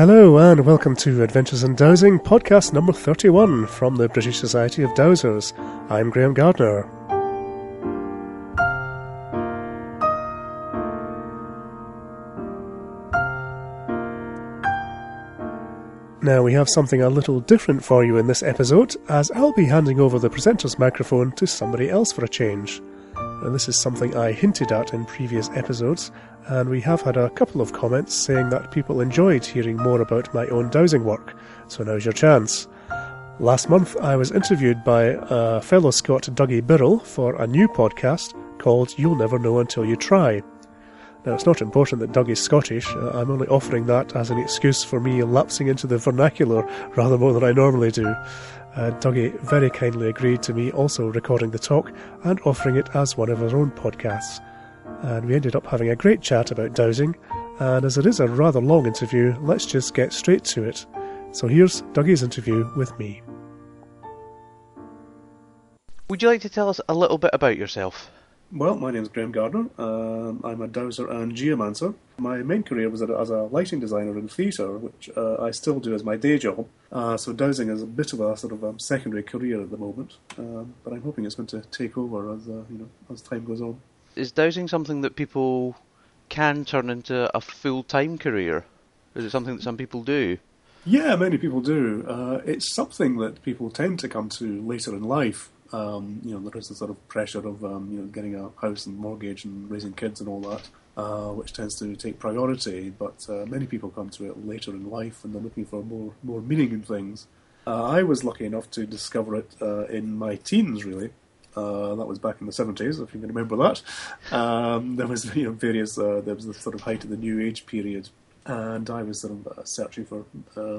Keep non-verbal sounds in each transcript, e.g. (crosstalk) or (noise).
Hello and welcome to Adventures in Dowsing, podcast number 31 from the British Society of Dowsers. I'm Graham Gardner. Now, we have something a little different for you in this episode, as I'll be handing over the presenter's microphone to somebody else for a change. And this is something I hinted at in previous episodes, and we have had a couple of comments saying that people enjoyed hearing more about my own dowsing work, so now's your chance. Last month, I was interviewed by a fellow Scot, Dougie Birrell, for a new podcast called You'll Never Know Until You Try. Now, it's not important that Doug is Scottish. Uh, I'm only offering that as an excuse for me lapsing into the vernacular rather more than I normally do. Uh, Dougie very kindly agreed to me also recording the talk and offering it as one of his own podcasts. And we ended up having a great chat about dowsing. And as it is a rather long interview, let's just get straight to it. So here's Dougie's interview with me. Would you like to tell us a little bit about yourself? Well, my name is Graham Gardner. Um, I'm a dowser and geomancer. My main career was as a lighting designer in theatre, which uh, I still do as my day job. Uh, so dowsing is a bit of a sort of a secondary career at the moment, um, but I'm hoping it's going to take over as uh, you know as time goes on. Is dowsing something that people can turn into a full time career? Is it something that some people do? Yeah, many people do. Uh, it's something that people tend to come to later in life. Um, you know, there is the sort of pressure of um, you know getting a house and mortgage and raising kids and all that, uh, which tends to take priority. But uh, many people come to it later in life and they're looking for more more meaning in things. Uh, I was lucky enough to discover it uh, in my teens, really. Uh, that was back in the seventies, if you can remember that. Um, there was you know various uh, there was the sort of height of the New Age period, and I was sort of searching for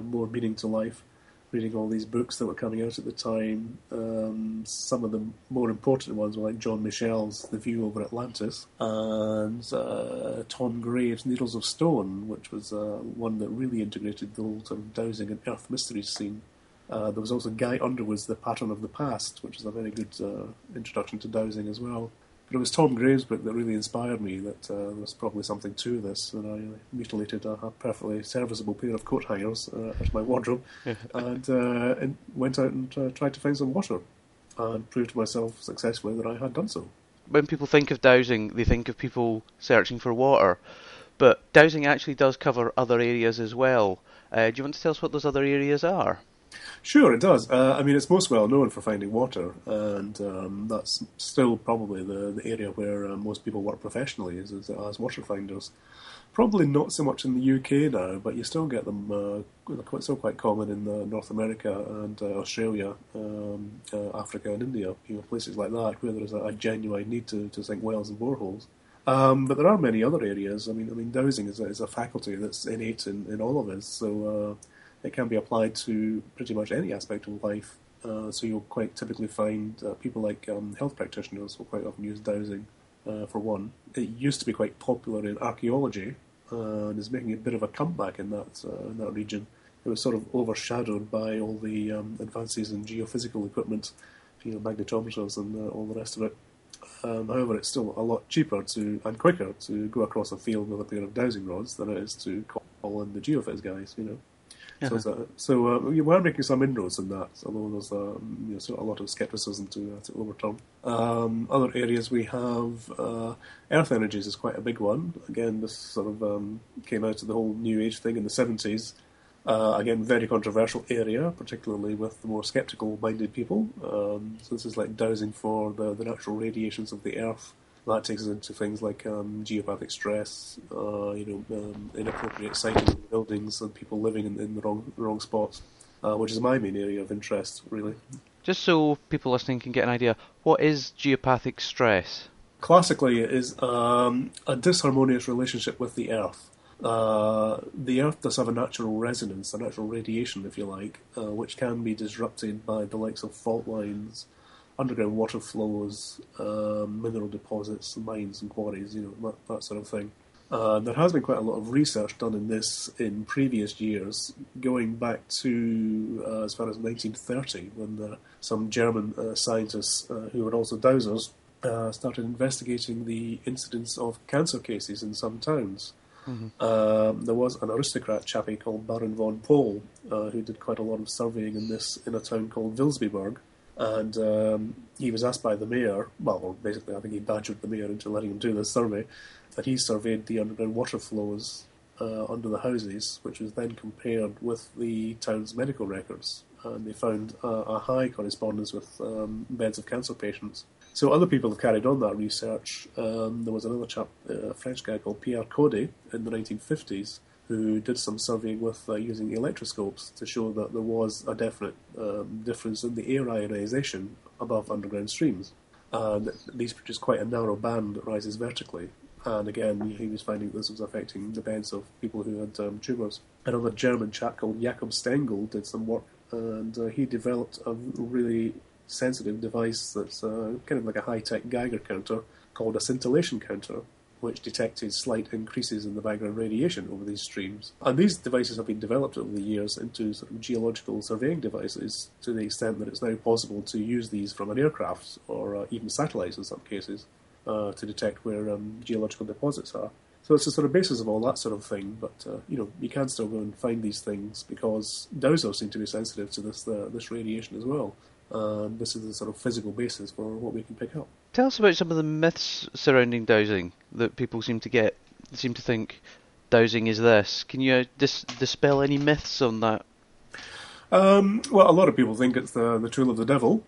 more meaning to life reading all these books that were coming out at the time. Um, some of the more important ones were like John Michell's The View Over Atlantis and uh, Tom Graves' Needles of Stone, which was uh, one that really integrated the whole sort of dowsing and earth mysteries scene. Uh, there was also Guy Underwood's The Pattern of the Past, which is a very good uh, introduction to dowsing as well. But it was Tom Graves' book that really inspired me that uh, there was probably something to this, and I mutilated a, a perfectly serviceable pair of coat hangers uh, out of my wardrobe (laughs) and, uh, and, went out and uh, tried to find some water and proved to myself successfully that I had done so. When people think of dowsing, they think of people searching for water, but dowsing actually does cover other areas as well. Uh, do you want to tell us what those other areas are? Sure, it does. Uh, I mean, it's most well known for finding water, and um, that's still probably the, the area where uh, most people work professionally is, is, as water finders. Probably not so much in the UK now, but you still get them. Uh, quite, still quite common in uh, North America and uh, Australia, um, uh, Africa, and India. You know, places like that where there is a, a genuine need to, to sink wells and boreholes. Um, but there are many other areas. I mean, I mean, dowsing is a, is a faculty that's innate in, in all of us. So it can be applied to pretty much any aspect of life. Uh, so you'll quite typically find uh, people like um, health practitioners will quite often use dowsing uh, for one. It used to be quite popular in archaeology uh, and is making a bit of a comeback in that uh, in that region. It was sort of overshadowed by all the um, advances in geophysical equipment, you know, magnetometers and uh, all the rest of it. Um, however, it's still a lot cheaper to and quicker to go across a field with a pair of dowsing rods than it is to call in the geophys guys. You know. Uh-huh. So, so uh, we are making some inroads in that, although there's um, you know, a lot of scepticism to, uh, to overturn. Um, other areas we have uh, earth energies is quite a big one. Again, this sort of um, came out of the whole New Age thing in the 70s. Uh, again, very controversial area, particularly with the more skeptical-minded people. Um, so this is like dowsing for the, the natural radiations of the Earth that takes us into things like um, geopathic stress, uh, you know, um, inappropriate siting of buildings and people living in, in the wrong wrong spots, uh, which is my main area of interest, really. Just so people listening can get an idea, what is geopathic stress? Classically, it is um, a disharmonious relationship with the Earth. Uh, the Earth does have a natural resonance, a natural radiation, if you like, uh, which can be disrupted by the likes of fault lines, underground water flows, um, mineral deposits, mines and quarries, you know, that, that sort of thing. Uh, there has been quite a lot of research done in this in previous years, going back to uh, as far as 1930, when uh, some German uh, scientists uh, who were also dowsers uh, started investigating the incidence of cancer cases in some towns. Um, there was an aristocrat chappie called Baron von Pohl, uh, who did quite a lot of surveying in this in a town called Vilsbiburg. And um, he was asked by the mayor, well, basically, I think he badgered the mayor into letting him do this survey, that he surveyed the underground water flows uh, under the houses, which was then compared with the town's medical records. And they found uh, a high correspondence with um, beds of cancer patients. So other people have carried on that research. Um, there was another chap, uh, a French guy called Pierre Cody, in the 1950s, who did some surveying with uh, using electroscopes to show that there was a definite um, difference in the air ionization above underground streams. And these produce quite a narrow band that rises vertically. And again, he was finding this was affecting the beds of people who had um, tumours. Another German chap called Jakob Stängle did some work, and uh, he developed a really sensitive device that's uh, kind of like a high-tech Geiger counter called a scintillation counter, which detected slight increases in the background radiation over these streams. And these devices have been developed over the years into sort of geological surveying devices to the extent that it's now possible to use these from an aircraft or uh, even satellites in some cases uh, to detect where um, geological deposits are. So it's the sort of basis of all that sort of thing, but uh, you know you can still go and find these things because dowsers seem to be sensitive to this uh, this radiation as well. And this is the sort of physical basis for what we can pick up. Tell us about some of the myths surrounding dowsing that people seem to get, seem to think dowsing is this. Can you uh, dis- dispel any myths on that? Um, well, a lot of people think it's the the tool of the devil.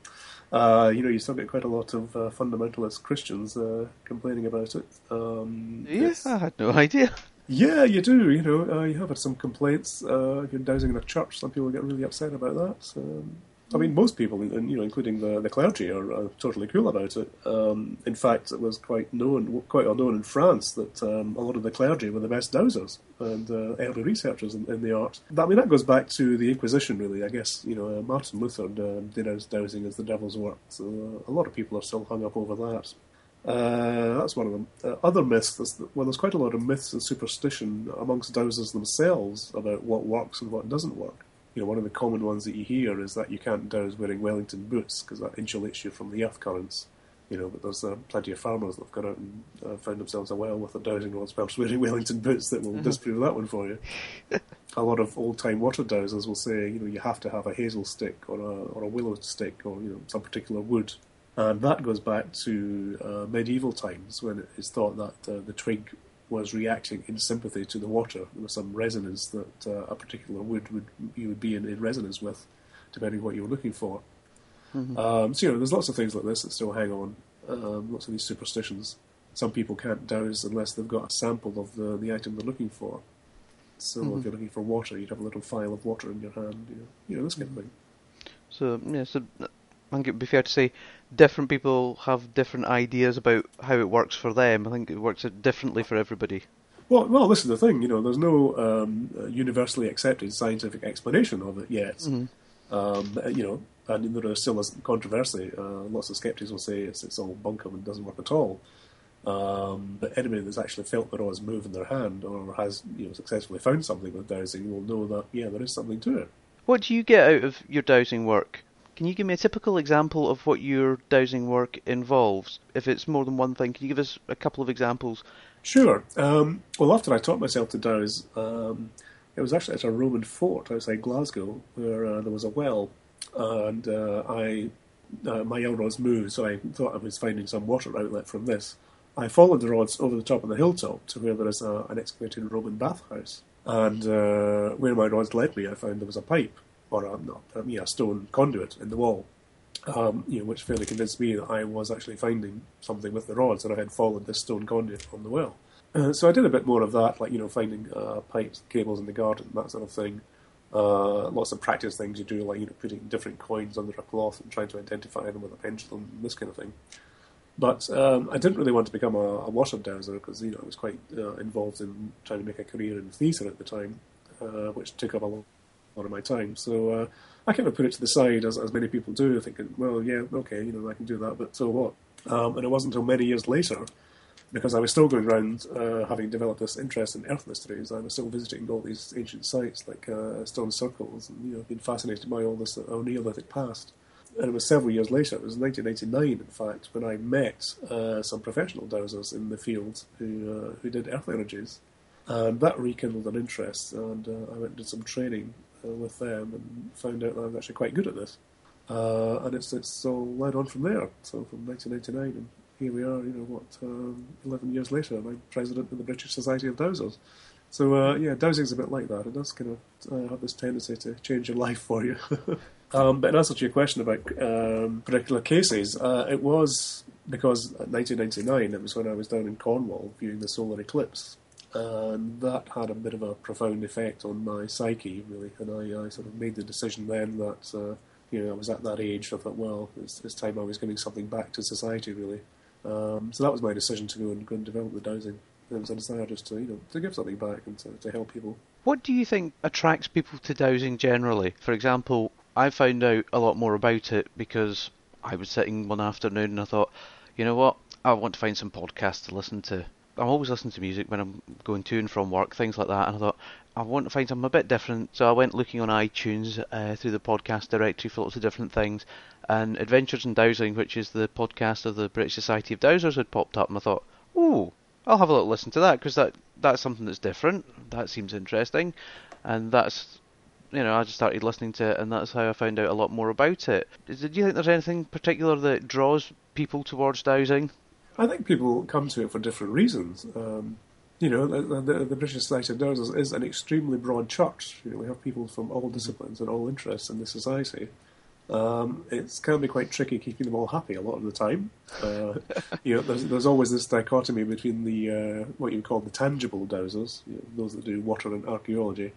Uh, you know, you still get quite a lot of uh, fundamentalist Christians uh, complaining about it. Um, yes, I had no idea. Yeah, you do. You know, uh, you have had some complaints. Uh, if you're dowsing in a church, some people get really upset about that. Um, I mean, most people, and you know, including the, the clergy, are, are totally cool about it. Um, in fact, it was quite known, quite well known in France, that um, a lot of the clergy were the best dowsers and uh, early researchers in, in, the art. I mean, that goes back to the Inquisition, really. I guess you know, uh, Martin Luther uh, denounced dowsing as the devil's work, so uh, a lot of people are still hung up over that. Uh, that's one of them. Uh, other myths, well, there's quite a lot of myths and superstition amongst dowsers themselves about what works and what doesn't work you know, one of the common ones that you hear is that you can't dowse wearing Wellington boots because that insulates you from the earth currents. You know, but there's uh, plenty of farmers that have gone out and uh, found themselves a well with their dowsing rods whilst wearing Wellington boots that will mm-hmm. disprove that one for you. (laughs) a lot of old-time water dowsers will say, you know, you have to have a hazel stick or a, or a willow stick or, you know, some particular wood. And that goes back to uh, medieval times when it is thought that uh, the twig was reacting in sympathy to the water. There was some resonance that uh, a particular wood would you would be in, in, resonance with, depending on what you were looking for. Mm-hmm. Um, so you know, there's lots of things like this that still hang on. Um, lots of these superstitions. Some people can't dowse unless they've got a sample of the the item they're looking for. So mm-hmm. if you're looking for water, you'd have a little phial of water in your hand. You know, you know this kind of thing. So yeah, so I think it would be fair to say different people have different ideas about how it works for them. I think it works differently for everybody. Well, well, this is the thing. You know, there's no um, universally accepted scientific explanation of it yet. Mm-hmm. Um, you know, and there is still a controversy. Uh, lots of skeptics will say it's, it's all bunkum and doesn't work at all. Um, but anybody that's actually felt the rods move in their hand or has you know successfully found something with dowsing will know that yeah, there is something to it. What do you get out of your dowsing work? Can you give me a typical example of what your dowsing work involves? If it's more than one thing, can you give us a couple of examples? Sure. Um, well, after I taught myself to dowse, um, it was actually at a Roman fort outside Glasgow where uh, there was a well, and uh, I uh, my young rods moved, so I thought I was finding some water outlet from this. I followed the rods over the top of the hilltop to where there is a, an excavated Roman bathhouse, and uh, where my rods led me, I found there was a pipe or a, not, a stone conduit in the wall, um, you know, which fairly convinced me that I was actually finding something with the rods, and I had followed this stone conduit from the well. Uh, so I did a bit more of that, like you know, finding uh, pipes, cables in the garden, that sort of thing. Uh, lots of practice things you do, like you know, putting different coins under a cloth and trying to identify them with a pendulum, this kind of thing. But um, I didn't really want to become a, a water dowser because you know I was quite uh, involved in trying to make a career in theatre at the time, uh, which took up a lot lot of my time. So uh, I kind of put it to the side, as, as many people do, thinking, well, yeah, okay, you know, I can do that, but so what? Um, and it wasn't until many years later, because I was still going around, uh, having developed this interest in earth mysteries, I was still visiting all these ancient sites like uh, stone circles, and you know, been fascinated by all this uh, Neolithic past. And it was several years later, it was 1999, in fact, when I met uh, some professional dowsers in the field who uh, who did earth energies And that rekindled an interest, and uh, I went and did some training with them and found out that I was actually quite good at this. Uh, and it's, it's all led on from there. So from 1999, and here we are, you know, what, um, 11 years later, I'm president of the British Society of Dowsers. So, uh, yeah, dowsing's a bit like that. It does kind of uh, have this tendency to change your life for you. (laughs) um, but in answer to your question about um, particular cases, uh, it was because 1999, it was when I was down in Cornwall viewing the solar eclipse. And that had a bit of a profound effect on my psyche, really. And I, I sort of made the decision then that, uh, you know, I was at that age. I thought, well, it's, it's time I was giving something back to society, really. Um, so that was my decision to go and go and develop the dowsing. It was a desire just to you know to give something back and to, to help people. What do you think attracts people to dowsing generally? For example, I found out a lot more about it because I was sitting one afternoon and I thought, you know what, I want to find some podcasts to listen to. I'm always listening to music when I'm going to and from work, things like that, and I thought I want to find something a bit different. So I went looking on iTunes uh, through the podcast directory for lots of different things, and Adventures in Dowsing, which is the podcast of the British Society of Dowsers, had popped up, and I thought, ooh, I'll have a little listen to that because that that's something that's different. That seems interesting, and that's you know I just started listening to it, and that's how I found out a lot more about it. Do you think there's anything particular that draws people towards dowsing? I think people come to it for different reasons. Um, you know, the, the, the, British Society of Dowsers is an extremely broad church. You know, we have people from all disciplines and all interests in the society. Um, it can be quite tricky keeping them all happy a lot of the time. Uh, (laughs) you know, there's, there's, always this dichotomy between the uh, what you call the tangible dowsers, you know, those that do water and archaeology,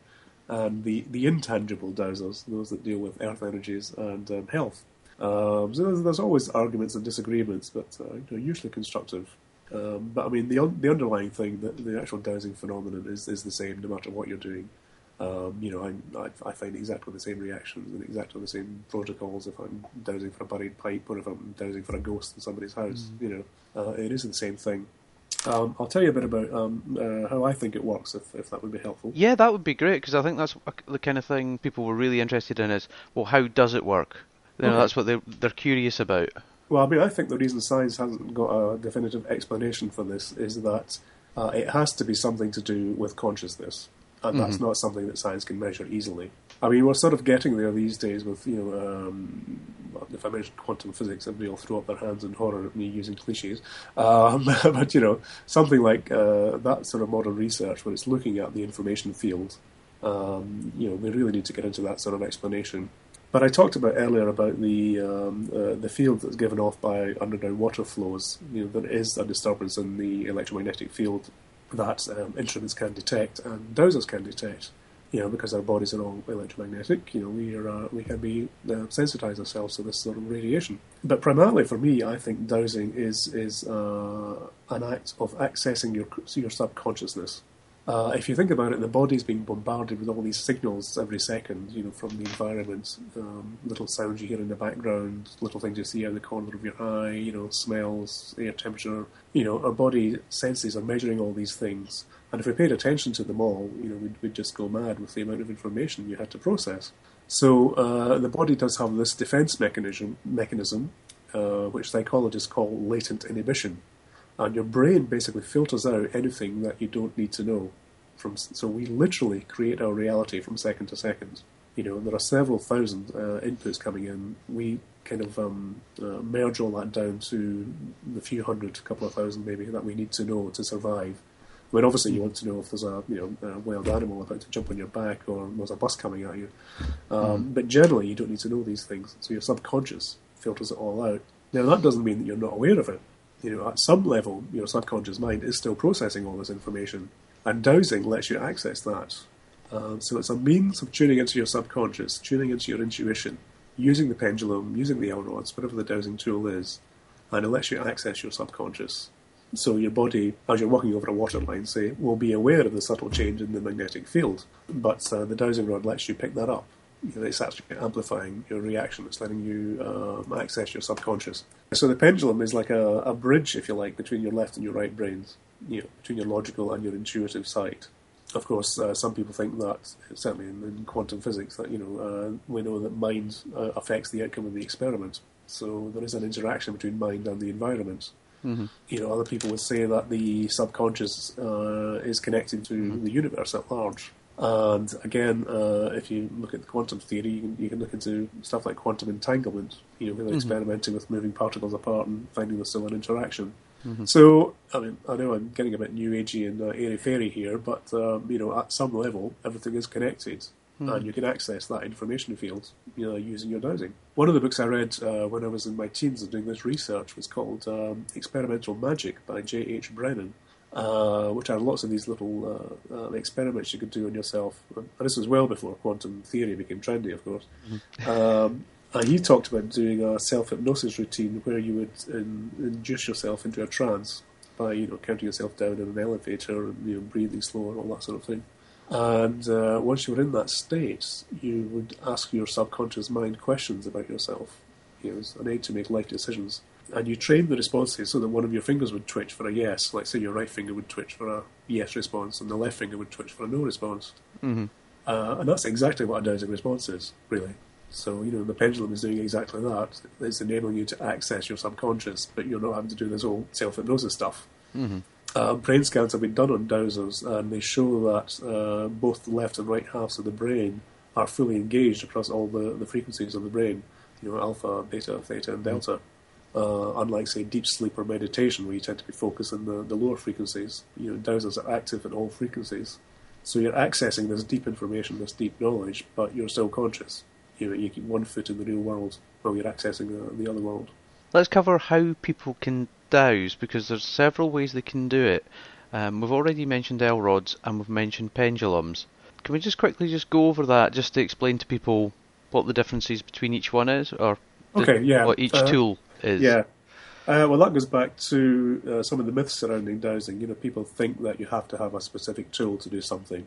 and the, the intangible dowsers, those that deal with earth energies and um, health. Um, so there's, there's, always arguments and disagreements, but uh, you know, usually constructive. Um, but I mean, the un- the underlying thing, the, the actual dowsing phenomenon, is is the same no matter what you're doing. Um, you know, I, I, I, find exactly the same reactions and exactly the same protocols if I'm dowsing for a buried pipe or if I'm dowsing for a ghost in somebody's house. Mm. You know, uh, it is the same thing. Um, I'll tell you a bit about um, uh, how I think it works, if, if that would be helpful. Yeah, that would be great because I think that's the kind of thing people were really interested in. Is well, how does it work? You know, okay. that's what they're they're curious about. Well, I mean, I think the reason science hasn't got a definitive explanation for this is that uh, it has to be something to do with consciousness and that's mm-hmm. not something that science can measure easily. I mean, we're sort of getting there these days with, you know, um, if I mention quantum physics, everybody will throw up their hands in horror at me using cliches. Um, (laughs) but, you know, something like uh, that sort of modern research, where it's looking at the information field, um, you know, we really need to get into that sort of explanation. But I talked about earlier about the um, uh, the field that's given off by underground water flows. You know, there is a disturbance in the electromagnetic field that um, instruments can detect and dowsers can detect. You know, because our bodies are all electromagnetic, you know, we are uh, we can be uh, sensitize ourselves to this sort of radiation. But primarily for me, I think dowsing is is uh, an act of accessing your your subconsciousness. Uh, if you think about it, the body's being bombarded with all these signals every second, you know, from the environment, um, little sounds you hear in the background, little things you see out of the corner of your eye, you know, smells, air temperature. You know, our body senses are measuring all these things. And if we paid attention to them all, you know, we'd, we'd just go mad with the amount of information you had to process. So uh, the body does have this defense mechanism, mechanism uh, which psychologists call latent inhibition and your brain basically filters out anything that you don't need to know. From so we literally create our reality from second to second. You know, there are several thousand uh, inputs coming in. We kind of um, uh, merge all that down to the few hundred, couple of thousand maybe that we need to know to survive. I mean, obviously, you want to know if there's a you know a wild animal about to jump on your back or there's a bus coming at you. Um, mm. But generally, you don't need to know these things. So your subconscious filters it all out. Now, that doesn't mean that you're not aware of it you know, at some level, your subconscious mind is still processing all this information, and dowsing lets you access that. Um, so it's a means of tuning into your subconscious, tuning into your intuition, using the pendulum, using the L rods, whatever the dowsing tool is, and it lets you access your subconscious. So your body, as you're walking over a water line, say, will be aware of the subtle change in the magnetic field, but uh, the dowsing rod lets you pick that up you know, it's actually amplifying your reaction. It's letting you um, access your subconscious. So the pendulum is like a, a bridge, if you like, between your left and your right brains, you know, between your logical and your intuitive side. Of course, uh, some people think that, certainly in, in quantum physics, that you know uh, we know that mind uh, affects the outcome of the experiment. So there is an interaction between mind and the environment. Mm-hmm. You know, other people would say that the subconscious uh, is connected to Mm-hmm. the universe at large. And again, uh, if you look at quantum theory, you can, you can look into stuff like quantum entanglement. You know, they're Mhm. experimenting with moving particles apart and finding there's still an interaction. Mhm. So, I mean, I know I'm getting a bit new agey and uh, airy fairy here, but um, you know, at some level, everything is connected, and you can access that information field, you know, using your dowsing. One of the books I read uh, when I was in my teens and doing this research was called um, "Experimental Magic" by J. H. Brennan, uh, which had lots of these little uh, uh, experiments you could do on yourself. And this was well before quantum theory became trendy, of course. Um, and he talked about doing a self hypnosis routine where you would in, induce yourself into a trance by you know counting yourself down in an elevator and you know breathing slow and all that sort of thing. And uh, once you were in that state, you would ask your subconscious mind questions about yourself. You know, as an aid to make life decisions. And you train the responses so that one of your fingers would twitch for a yes. Like say your right finger would twitch for a yes response, and the left finger would twitch for a no response. Mhm. Uh, and that's exactly what a dowsing response is, really. So, you know, the pendulum is doing exactly that. It's enabling you to access your subconscious, but you're not having to do this whole self hypnosis stuff. Mhm. Uh, brain scans have been done on dowsers, and they show that uh, both the left and right halves of the brain are fully engaged across all the, the frequencies of the brain, you know, alpha, beta, theta, and delta. Uh, unlike, say, deep sleep or meditation, where you tend to be focused on the, the lower frequencies, you know, dowsers are active at all frequencies. So you're accessing this deep information, this deep knowledge, but you're still conscious. You know, you keep one foot in the real world while you're accessing the, the other world. Let's cover how people can dowse because there's several ways they can do it. Um, we've already mentioned L rods and we've mentioned pendulums. Can we just quickly just go over that just to explain to people what the differences between each one is, or the- Okay, yeah, what each uh, tool is? Yeah. Uh, well, that goes back to uh, some of the myths surrounding dowsing. You know, people think that you have to have a specific tool to do something.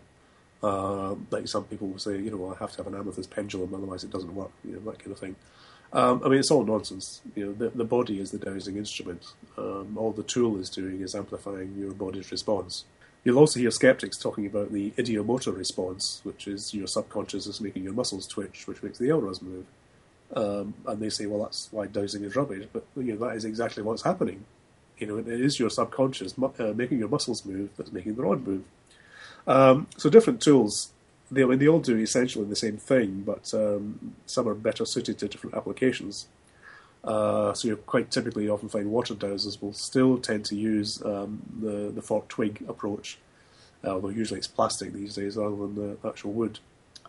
Uh, like some people will say, you know, well, I have to have an amethyst pendulum, otherwise it doesn't work. You know, that kind of thing. Um, I mean, it's all nonsense. You know, the, the body is the dowsing instrument. Um, all the tool is doing is amplifying your body's response. You'll also hear skeptics talking about the ideomotor response, which is your subconscious is making your muscles twitch, which makes the elbows move. Um, and they say, well, that's why dowsing is rubbish. But you know, that is exactly what's happening. You know, it is your subconscious mu- uh, making your muscles move that's making the rod move. Um, so different tools, they, I mean, they all do essentially the same thing, but um, some are better suited to different applications. Uh, so you quite typically often find water dowsers will still tend to use um, the the forked twig approach, although usually it's plastic these days rather than the actual wood,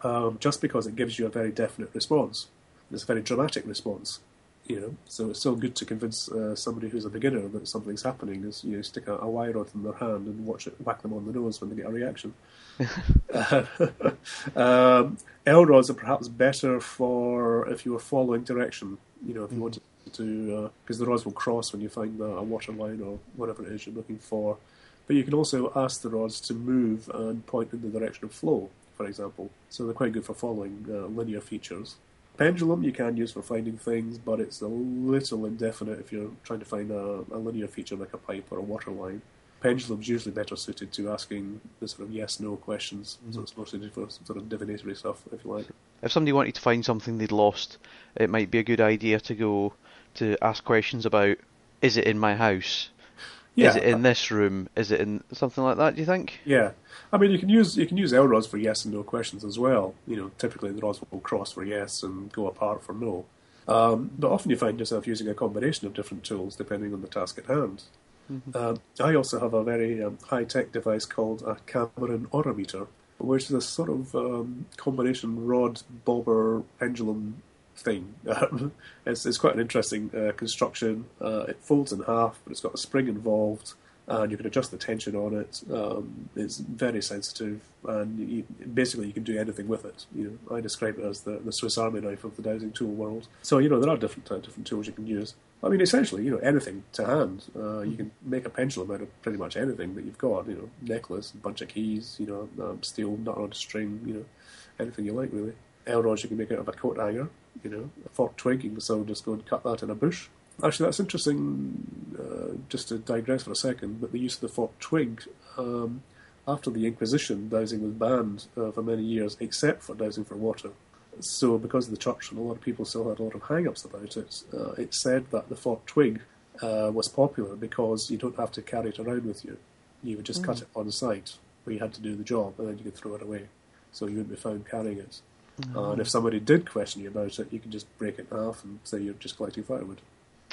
um, just because it gives you a very definite response. It's a very dramatic response, you know. So it's still good to convince uh, somebody who's a beginner that something's happening. Is you know, stick a, a wire rod in their hand and watch it whack them on the nose when they get a reaction. (laughs) (laughs) um, L rods are perhaps better for if you were following direction. You know, if you wanted to, because the rods will cross when you find a, a water line or whatever it is you're looking for. But you can also ask the rods to move and point in the direction of flow, for example. So they're quite good for following uh, linear features. Pendulum you can use for finding things, but it's a little indefinite if you're trying to find a, a linear feature like a pipe or a water line. Pendulum's usually better suited to asking the sort of yes/no questions, mm-hmm. so it's more suited for some sort of divinatory stuff, if you like. If somebody wanted to find something they'd lost, it might be a good idea to go to ask questions about: Is it in my house? Is it in this room? Is it in something like that? Do you think? Yeah, I mean you can use you can use L rods for yes and no questions as well. You know, typically the rods will cross for yes and go apart for no. Um, but often you find yourself using a combination of different tools depending on the task at hand. Um, I also have a very um, high tech device called a Cameron Aurameter, which is a sort of um, combination rod bobber pendulum thing. (laughs) Um, it's, it's quite an interesting uh, construction. Uh, it folds in half, but it's got a spring involved, and you can adjust the tension on it. Um, it's very sensitive, and you, basically you can do anything with it. You know, I describe it as the, the Swiss Army knife of the dowsing tool world. So you know there are different uh, different tools you can use. I mean, essentially, you know, anything to hand. Uh, you can make a pendulum out of pretty much anything that you've got. You know, necklace, bunch of keys. You know, um, steel nut on a string. You know, anything you like really. L rods you can make out of a coat hanger. You know, a forked twig. You can so just go and cut that in a bush. Actually, that's interesting. Uh, just to digress for a second, but the use of the forked twig. Um, after the Inquisition, dowsing was banned uh, for many years, except for dowsing for water. So, because of the church and a lot of people still had a lot of hang ups about it, uh, it said that the forked twig uh, was popular because you don't have to carry it around with you. You would just cut it on site where you had to do the job, and then you could throw it away. So you wouldn't be found carrying it. And if somebody did question you about it, you could just break it in half and say you're just collecting firewood.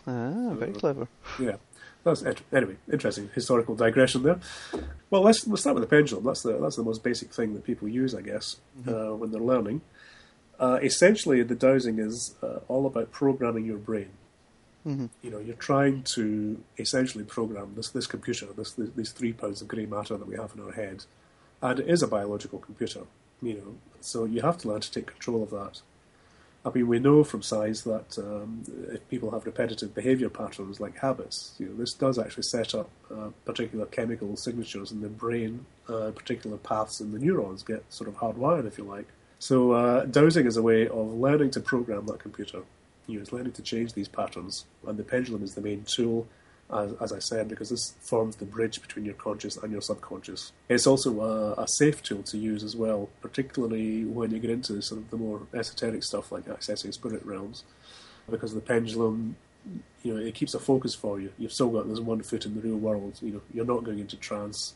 Ah, very clever. Yeah, that's. Anyway, interesting historical digression there. Well, let's let's start with the pendulum. That's the that's the most basic thing that people use, I guess, uh, when they're learning. Uh, essentially, the dowsing is uh, all about programming your brain. Mhm. You know, you're trying to essentially program this this computer, this, this these three pounds of grey matter that we have in our head, and it is a biological computer. You know, so you have to learn to take control of that. I mean, we know from science that um, if people have repetitive behaviour patterns like habits, you know, this does actually set up uh, particular chemical signatures in the brain, uh, particular paths in the neurons get sort of hardwired, if you like. So, uh, dowsing is a way of learning to program that computer. You know, it's learning to change these patterns, and the pendulum is the main tool, as, as I said, because this forms the bridge between your conscious and your subconscious. It's also a, a safe tool to use as well, particularly when you get into sort of the more esoteric stuff like accessing spirit realms, because the pendulum, you know, it keeps a focus for you. You've still got this one foot in the real world. You know, you're not going into trance.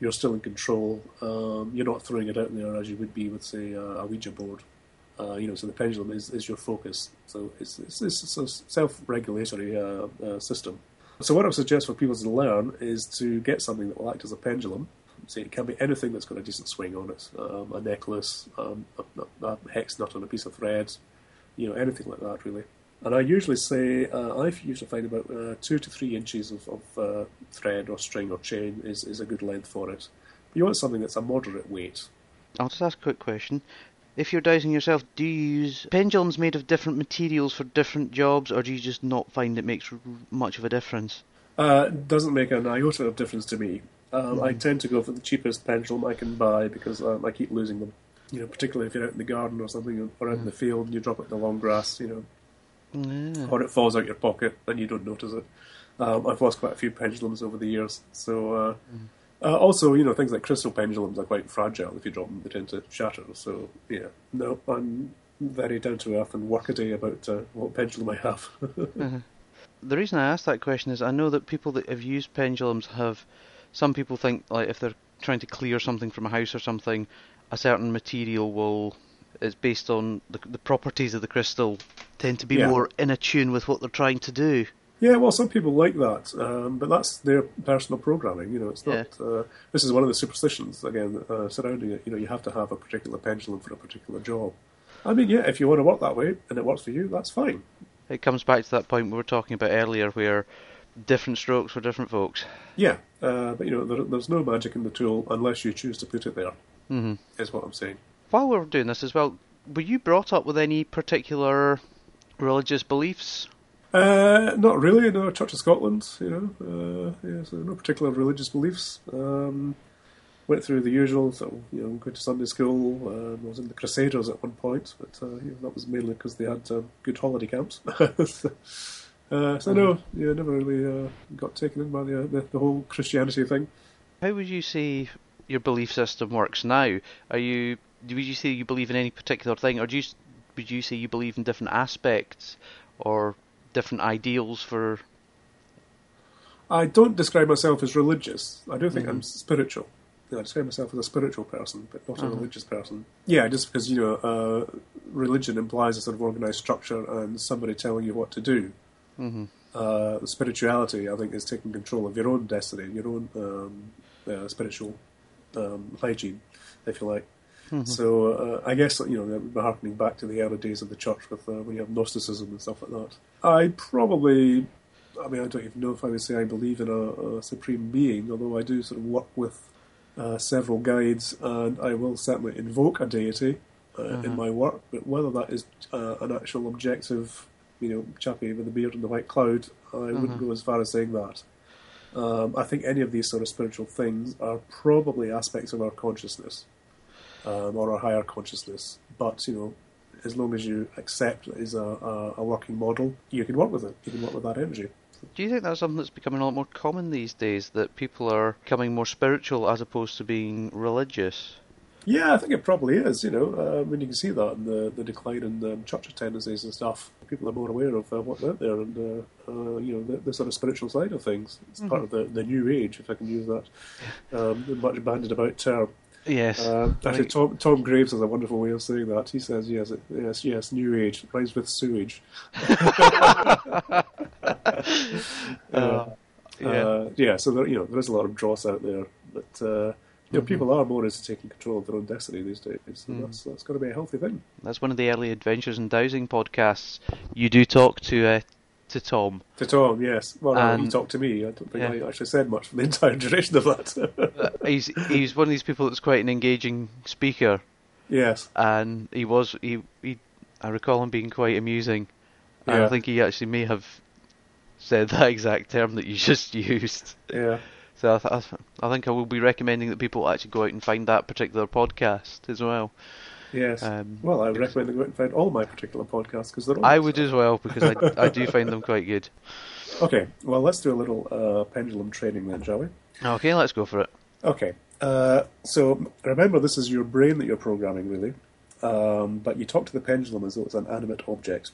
You're still in control. Um, you're not throwing it out there as you would be with, say, a, Ouija board. Uh, you know, so the pendulum is, is your focus. So it's, it's, it's a self-regulatory uh, uh, system. So what I would suggest for people to learn is to get something that will act as a pendulum. So it can be anything that's got a decent swing on it, um, a necklace, um, a, a hex nut on a piece of thread, you know, anything like that really. And I usually say uh, I usually find about uh, two to three inches of, of uh, thread or string or chain is, is a good length for it. But you want something that's a moderate weight. I'll just ask a quick question. If you're dowsing yourself, do you use pendulums made of different materials for different jobs, or do you just not find it makes much of a difference? Uh, doesn't make an iota of difference to me. Um, I tend to go for the cheapest pendulum I can buy because um, I keep losing them. You know, particularly if you're out in the garden or something, or out in the field and you drop it in the long grass, you know, Yeah. or it falls out your pocket and you don't notice it. Um, I've lost quite a few pendulums over the years. So, uh, uh, also, you know, things like crystal pendulums are quite fragile. If you drop them, they tend to shatter. So, yeah, no, I'm very down to earth and workaday about uh, what pendulum I have. (laughs) The reason I asked that question is I know that people that have used pendulums have. Some people think like if they're trying to clear something from a house or something, a certain material will. It's based on the, the properties of the crystal tend to be Yeah. more in attune with what they're trying to do. Yeah, well, some people like that, um, but that's their personal programming. You know, it's not. Uh, this is one of the superstitions again uh, surrounding it. You know, you have to have a particular pendulum for a particular job. I mean, yeah, if you want to work that way and it works for you, that's fine. It comes back to that point we were talking about earlier, where different strokes for different folks. Yeah, uh, but you know, there, there's no magic in the tool unless you choose to put it there. hmm Is what I'm saying. While we're doing this as well, were you brought up with any particular religious beliefs? Uh, not really. No, Church of Scotland. You know, uh, yeah, so no particular religious beliefs. Um, went through the usual. So you know, go to Sunday school. Um, I was in the Crusaders at one point, but uh, you know, that was mainly because they had um, good holiday camps. (laughs) so, uh, so no, yeah, never really uh, got taken in by the, the the whole Christianity thing. How would you say your belief system works now? Are you would you say you believe in any particular thing, or do you would you say you believe in different aspects or different ideals for? I don't describe myself as religious. I don't think I'm spiritual. Yeah, I describe myself as a spiritual person, but not a religious person. Yeah, just because you know, uh, religion implies a sort of organised structure and somebody telling you what to do. hmm Uh, spirituality, I think, is taking control of your own destiny, your own um, uh, spiritual um, hygiene, if you like. So uh, I guess you know we're harkening back to the early days of the church with uh, when you have Gnosticism and stuff like that. I probably, I mean, I don't even know if I would say I believe in a, a supreme being, although I do sort of work with uh, several guides, and I will certainly invoke a deity uh, in my work. But whether that is uh, an actual objective, you know, chappie with the beard and the white cloud, I wouldn't go as far as saying that. Um, I think any of these sort of spiritual things are probably aspects of our consciousness um, or our higher consciousness. But you know, as long as you accept it as a, a, a working model, you can work with it. You can work with that energy. Do you think that's something that's becoming a lot more common these days? That people are becoming more spiritual as opposed to being religious? Yeah, I think it probably is. You know, uh, I mean, you can see that in the, the decline in um, church attendances and stuff. People are more aware of uh, what's out there and, uh, uh, you know, the, the, sort of spiritual side of things. It's mm-hmm. part of the, the new age, if I can use that um, much banded about term. Yes. Uh, actually, Tom, Tom Graves has a wonderful way of saying that. He says, yes, it, yes, yes, new age, rhymes with sewage. (laughs) (laughs) uh, yeah. Uh, yeah, so there, you know, there is a lot of dross out there, but uh, you know, mm-hmm. people are more into taking control of their own destiny these days. So mm. that's that's got to be a healthy thing. That's one of the early Adventures in Dowsing podcasts. You do talk to uh, to Tom. To Tom, yes. Well, no, he talked to me. I don't think yeah. I actually said much for the entire duration of that. Uh, he's he's one of these people that's quite an engaging speaker. Yes. And he was he he. I recall him being quite amusing. Yeah. I think he actually may have said (laughs) that exact term that you (laughs) just used. Yeah. So I, th- I think I will be recommending that people actually go out and find that particular podcast as well. Yes. Um, well, I would recommend they go out and find all my particular podcasts because they're. All I would as well because I, I do find them quite good. (laughs) Okay, well, let's do a little uh, pendulum training then, shall we? Okay, let's go for it. Okay. Uh, so remember, this is your brain that you're programming, really. Um, but you talk to the pendulum as though it's an animate object.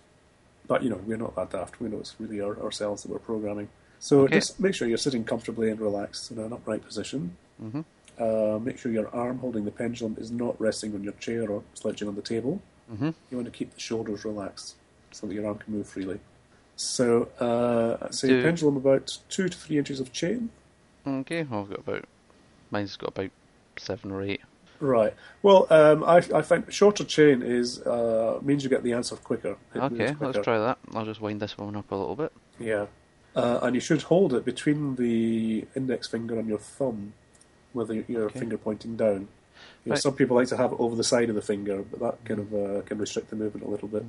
But you know, we're not that daft. We know it's really our, ourselves that we're programming. So okay. just make sure you're sitting comfortably and relaxed in an upright position. Mm-hmm. Uh, make sure your arm holding the pendulum is not resting on your chair or slouching on the table. Mm-hmm. You want to keep the shoulders relaxed so that your arm can move freely. So, uh, say pendulum about two to three inches of chain. Okay, well, I've got about mine's got about seven or eight. Right. Well, um, I, I find shorter chain is uh, means you get the answer quicker. It okay, quicker. let's try that. I'll just wind this one up a little bit. Yeah, uh, and you should hold it between the index finger and your thumb with your okay. finger pointing down. You know, right. Some people like to have it over the side of the finger, but that kind of uh, can restrict the movement a little bit.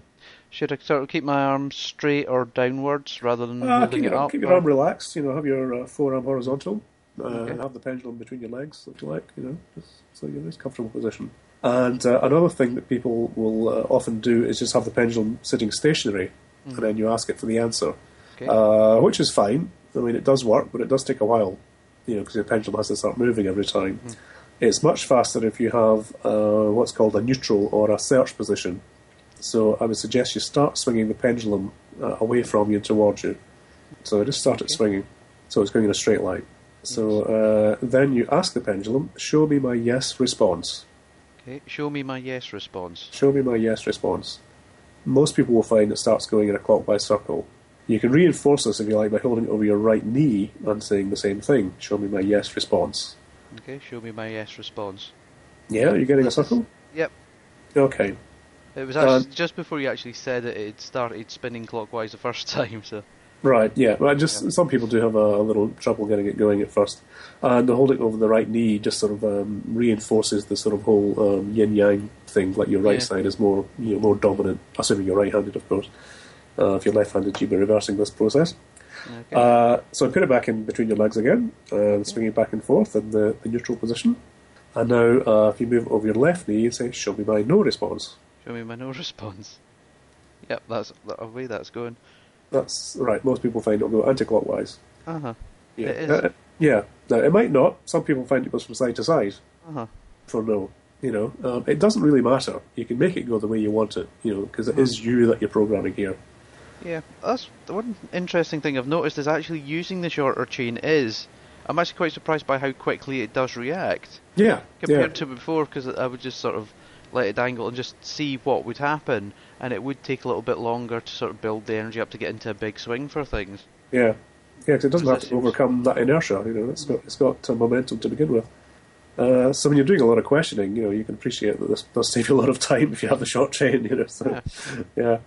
Should I sort of keep my arm straight or downwards rather than uh, moving it up? Keep your arm relaxed. You know, have your uh, forearm horizontal. Uh, okay. Have the pendulum between your legs, if you like. You know, just so you're in a nice comfortable position. And uh, another thing that people will uh, often do is just have the pendulum sitting stationary, mm. and then you ask it for the answer, okay. which is fine. I mean, it does work, but it does take a while you know, because your pendulum has to start moving every time. Mm. It's much faster if you have uh, what's called a neutral or a search position. So I would suggest you start swinging the pendulum uh, away from you and towards you. So I just start okay. it swinging, so it's going in a straight line. So uh, then you ask the pendulum, "Show me my yes response." Okay, show me my yes response. Show me my yes response. Most people will find it starts going in a clockwise circle. You can reinforce this, if you like, by holding it over your right knee and saying the same thing. Show me my yes response. Okay, show me my yes response. Yeah, are you getting a circle? Yep. Okay. It was actually, just before you actually said it, it started spinning clockwise the first (laughs) time, so. Right, yeah. Well, just yeah. some people do have a, a, little trouble getting it going at first, and the holding over the right knee just sort of um, reinforces the sort of whole um, yin yang thing. Like your right yeah. side is more, you know, more dominant, assuming you're right-handed, of course. Uh, if you're left-handed, you'll be reversing this process. Okay. Uh, so put it back in between your legs again, and uh, swing it back and forth in the, the neutral position. And now, uh, if you move over your left knee, say, "Show me my no response." Show me my no (laughs) response. Yep, that's the way that's going. That's right. Most people find it'll go anti-clockwise. Uh huh. Yeah. It is. Uh, yeah. Now it might not. Some people find it goes from side to side. Uh huh. For no. You know, um, it doesn't really matter. You can make it go the way you want it. You know, because it uh-huh. is you that you're programming here. Yeah, that's the one interesting thing I've noticed is actually using the shorter chain is. I'm actually quite surprised by how quickly it does react. Yeah. Compared yeah. to before, because I would just sort of let it dangle and just see what would happen, and it would take a little bit longer to sort of build the energy up to get into a big swing for things. Yeah. Yeah, because it doesn't have to overcome that inertia. You know, it's got it's got uh, momentum to begin with. Uh, so when you're doing a lot of questioning, you know, you can appreciate that this does (laughs) save you a lot of time if you have the short chain. You know, so yeah. yeah.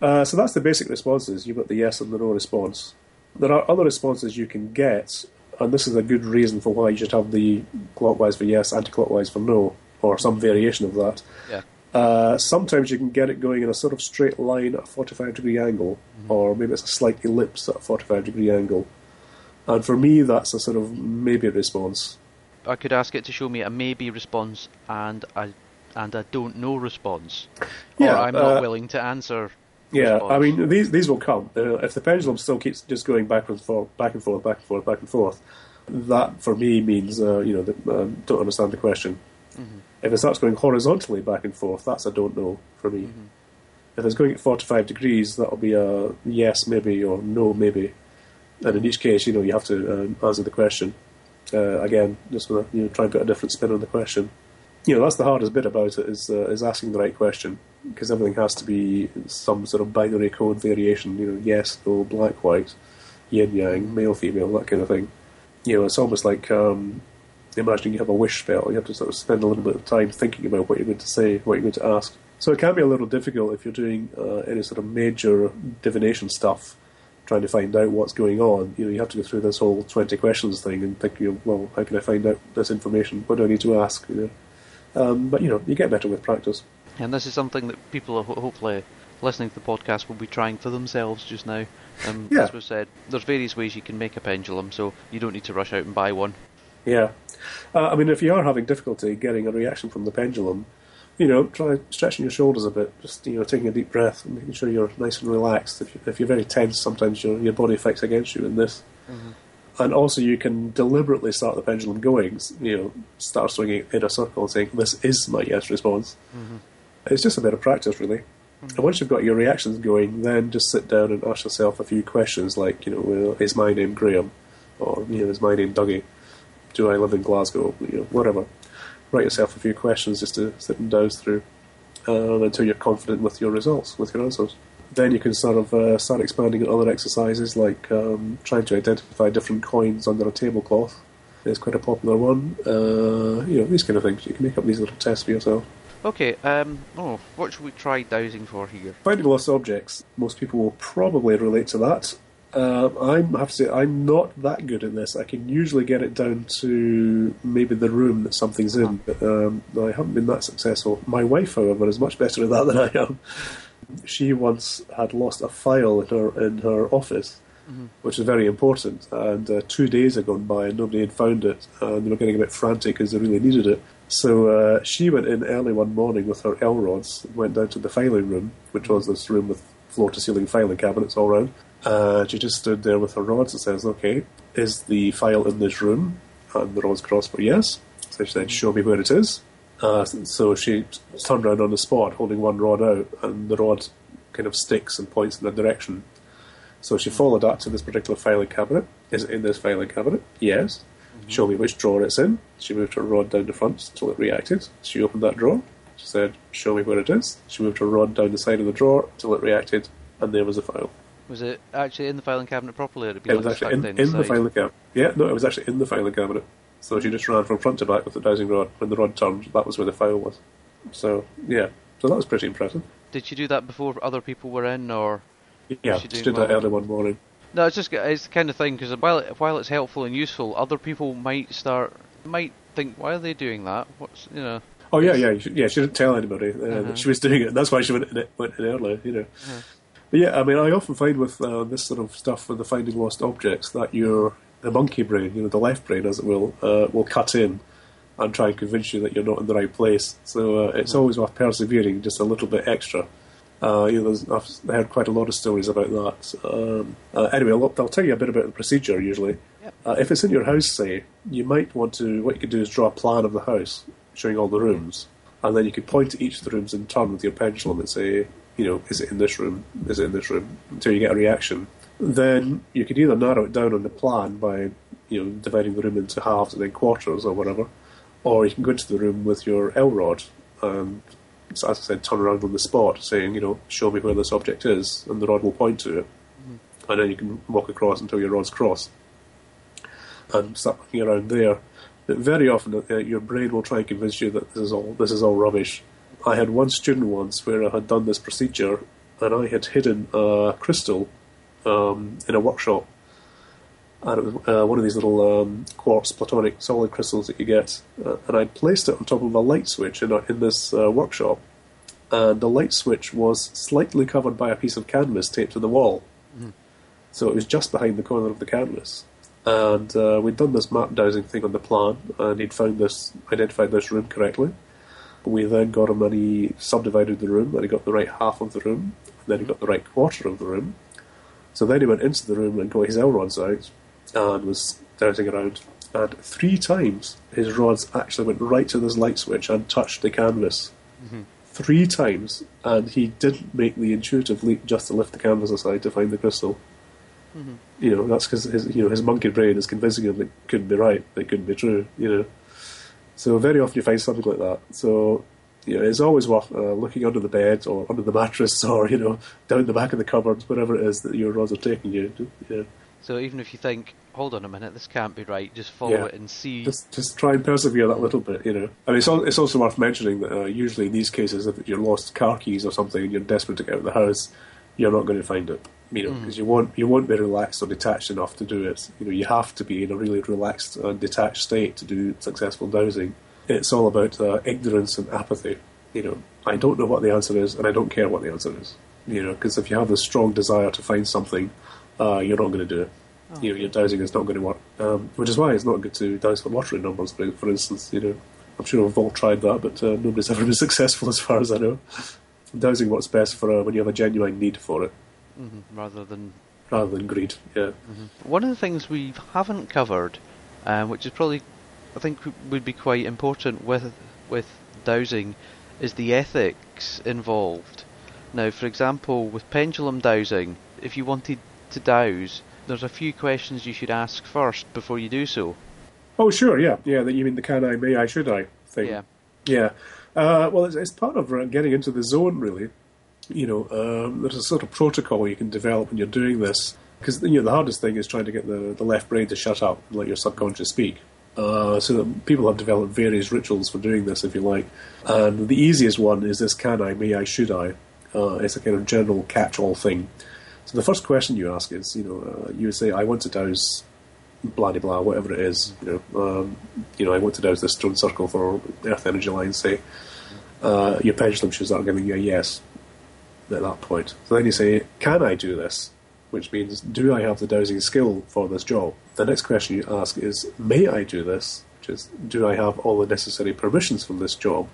Uh, so that's the basic responses. You've got the yes and the no response. There are other responses you can get, and this is a good reason for why you should have the clockwise for yes, anti-clockwise for no, or some variation of that. Yeah. Uh, sometimes you can get it going in a sort of straight line at a 45 degree angle, mm-hmm. or maybe it's a slight ellipse at a 45 degree angle. And for me, that's a sort of maybe response. I could ask it to show me a maybe response and a and a don't know response, yeah, or I'm not uh, willing to answer yeah, I mean these these will come. Uh, if the pendulum still keeps just going back and forth, back and forth, back and forth, back and forth, that for me means uh, you know that, um, don't understand the question. Mm-hmm. If it starts going horizontally back and forth, that's a don't know for me. If it's going at 45 degrees, that'll be a yes, maybe, or no, maybe. And in each case, you know, you have to um, answer the question. Uh, again, just with a, you know, try and put a different spin on the question. You know, that's the hardest bit about it is uh, is asking the right question because everything has to be some sort of binary code variation. You know, yes, no, black, white, yin, yang, male, female, that kind of thing. You know, it's almost like um, imagining you have a wish spell. You have to sort of spend a little bit of time thinking about what you're going to say, what you're going to ask. So it can be a little difficult if you're doing uh, any sort of major divination stuff, trying to find out what's going on. You know, you have to go through this whole twenty questions thing and think, you know, well, how can I find out this information? What do I need to ask? You know, um, but you know, you get better with practice. And this is something that people are ho- hopefully listening to the podcast will be trying for themselves just now. Um, (laughs) Yeah. As we said, there's various ways you can make a pendulum, so you don't need to rush out and buy one. Yeah, uh, I mean, if you are having difficulty getting a reaction from the pendulum, you know, try stretching your shoulders a bit, just you know, taking a deep breath and making sure you're nice and relaxed. If, you, if you're very tense, sometimes your your body fights against you in this. And also, you can deliberately start the pendulum going. You know, start swinging in a circle and saying, "This is my yes response." It's just a bit of practice, really. And once you've got your reactions going, then just sit down and ask yourself a few questions, like, you know, well, is my name Graham, or you know, is my name Dougie? Do I live in Glasgow? You know, whatever. Write yourself a few questions just to sit and dowse through um, until you're confident with your results, with your answers. Then you can sort of uh, start expanding on other exercises, like um, trying to identify different coins under a tablecloth. It's quite a popular one. Uh, you know, these kind of things. You can make up these little tests for yourself. Okay, um, oh, what should we try dowsing for here? Finding lost objects. Most people will probably relate to that. Uh, I have to say, I'm not that good at this. I can usually get it down to maybe the room that something's in, but um, I haven't been that successful. My wife, however, is much better at that than I am. She once had lost a file in her in her office, which is very important. And uh, two days had gone by and nobody had found it, and they were getting a bit frantic because they really needed it. So uh, she went in early one morning with her L rods, went down to the filing room, which was this room with floor to ceiling filing cabinets all round. Uh, she just stood there with her rods and says, "Okay, is the file in this room?" And the rods crossed for yes. So she said, "Show me where it is." Uh, so she turned around on the spot, holding one rod out, and the rod kind of sticks and points in a direction. So she followed that to this particular filing cabinet. Is it in this filing cabinet? Yes. Show me which drawer it's in. She moved her rod down the front until it reacted. She opened that drawer. She said, Show me where it is. She moved her rod down the side of the drawer until it reacted, and there was the file. Was it actually in the filing cabinet properly, it be It like was actually in, in the the filing cabinet. Yeah, no, it was actually in the filing cabinet. So she just ran from front to back with the dowsing rod. When the rod turned, that was where the file was. So, yeah. So that was pretty impressive. Did you do that before other people were in, or? Yeah, she she did that early one morning. No, it's just it's the kind of thing because while while it's helpful and useful, other people might start might think, why are they doing that? What's you know? Oh yeah, yeah, yeah. She didn't tell anybody uh, Uh-huh. that she was doing it. and That's why she went in, went in early, you know. But yeah, I mean, I often find with uh, this sort of stuff with the finding lost objects that your the monkey brain, you know, the left brain, as it will, uh, will cut in and try and convince you that you're not in the right place. So uh, it's always worth persevering just a little bit extra. Uh, you know, I've heard quite a lot of stories about that. Um, uh, anyway, I'll, I'll tell you a bit about the procedure usually. Yep. Uh, if it's in your house, say, you might want to, what you could do is draw a plan of the house showing all the rooms, and then you could point to each of the rooms in turn with your pendulum and say, you know, is it in this room? Is it in this room? Until you get a reaction. Then you could either narrow it down on the plan by, you know, dividing the room into halves and then quarters or whatever, or you can go into the room with your L rod and, as I said, turn around on the spot, saying, you know, show me where this object is, and the rod will point to it, and then you can walk across until your rods cross, and start looking around there. But very often, uh, your brain will try and convince you that this is all this is all rubbish. I had one student once where I had done this procedure, and I had hidden a crystal um, in a workshop and it was uh, one of these little um, quartz platonic solid crystals that you get. Uh, and I'd placed it on top of a light switch in, a, in this uh, workshop, and the light switch was slightly covered by a piece of canvas taped to the wall. So it was just behind the corner of the canvas. And uh, we'd done this map dowsing thing on the plan, and he'd found this, identified this room correctly. We then got him and he subdivided the room, and he got the right half of the room, and then he got the right quarter of the room. So then he went into the room and got his L rods out and was dowsing around. and three times his rods actually went right to this light switch and touched the canvas. Mm-hmm. Three times, and he didn't make the intuitive leap just to lift the canvas aside to find the crystal. Mm-hmm. You know, that's because his, you know, his monkey brain is convincing him that it couldn't be right, that it couldn't be true, you know. So very often you find something like that. So, you know, it's always worth uh, looking under the bed or under the mattress (laughs) or, you know, down the back of the cupboards, wherever it is that your rods are taking you. Yeah. So even if you think, hold on a minute, this can't be right, just follow Yeah. it and see. Just, just try and persevere that little bit, you know. And it's, it's also worth mentioning that uh, usually in these cases, if you're lost car keys or something and you're desperate to get out of the house, you're not going to find it, you know, because you won't you won't be relaxed or detached enough to do it. You know, you have to be in a really relaxed and detached state to do successful dowsing. It's all about uh, ignorance and apathy. You know, I don't know what the answer is, and I don't care what the answer is. You know, because if you have this strong desire to find something, uh, you're not going to do it. You know, your dowsing is not going to work, um, which is why it's not good to dowse for lottery numbers, for, for instance. You know, I'm sure we've all tried that, but uh, nobody's (laughs) ever been successful as far as I know. Dowsing what's best for uh, when you have a genuine need for it, Mhm, rather than rather than greed. Yeah. One of the things we haven't covered, um, which is probably, I think, would be quite important with with dowsing, is the ethics involved. Now, for example, with pendulum dowsing, if you wanted to dowse, there's a few questions you should ask first before you do so. Oh, sure, yeah, yeah. That you mean the can I, may I, should I thing? Yeah. Yeah. Uh, well, it's, it's part of uh, getting into the zone, really. You know, um, there's a sort of protocol you can develop when you're doing this. Because you know, the hardest thing is trying to get the, the left brain to shut up and let your subconscious speak. Uh, so that people have developed various rituals for doing this, if you like. And the easiest one is this: Can I? May I? Should I? Uh, it's a kind of general catch-all thing. So the first question you ask is, you know, uh, you would say, "I want to dowse blah de blah, whatever it is. You know, um, you know, I want to dowse this stone circle for Earth energy lines. Say, uh, your pendulum should start giving you a yes at that point. So then you say, can I do this? Which means, do I have the dowsing skill for this job? The next question you ask is, may I do this? Which is, do I have all the necessary permissions from this job?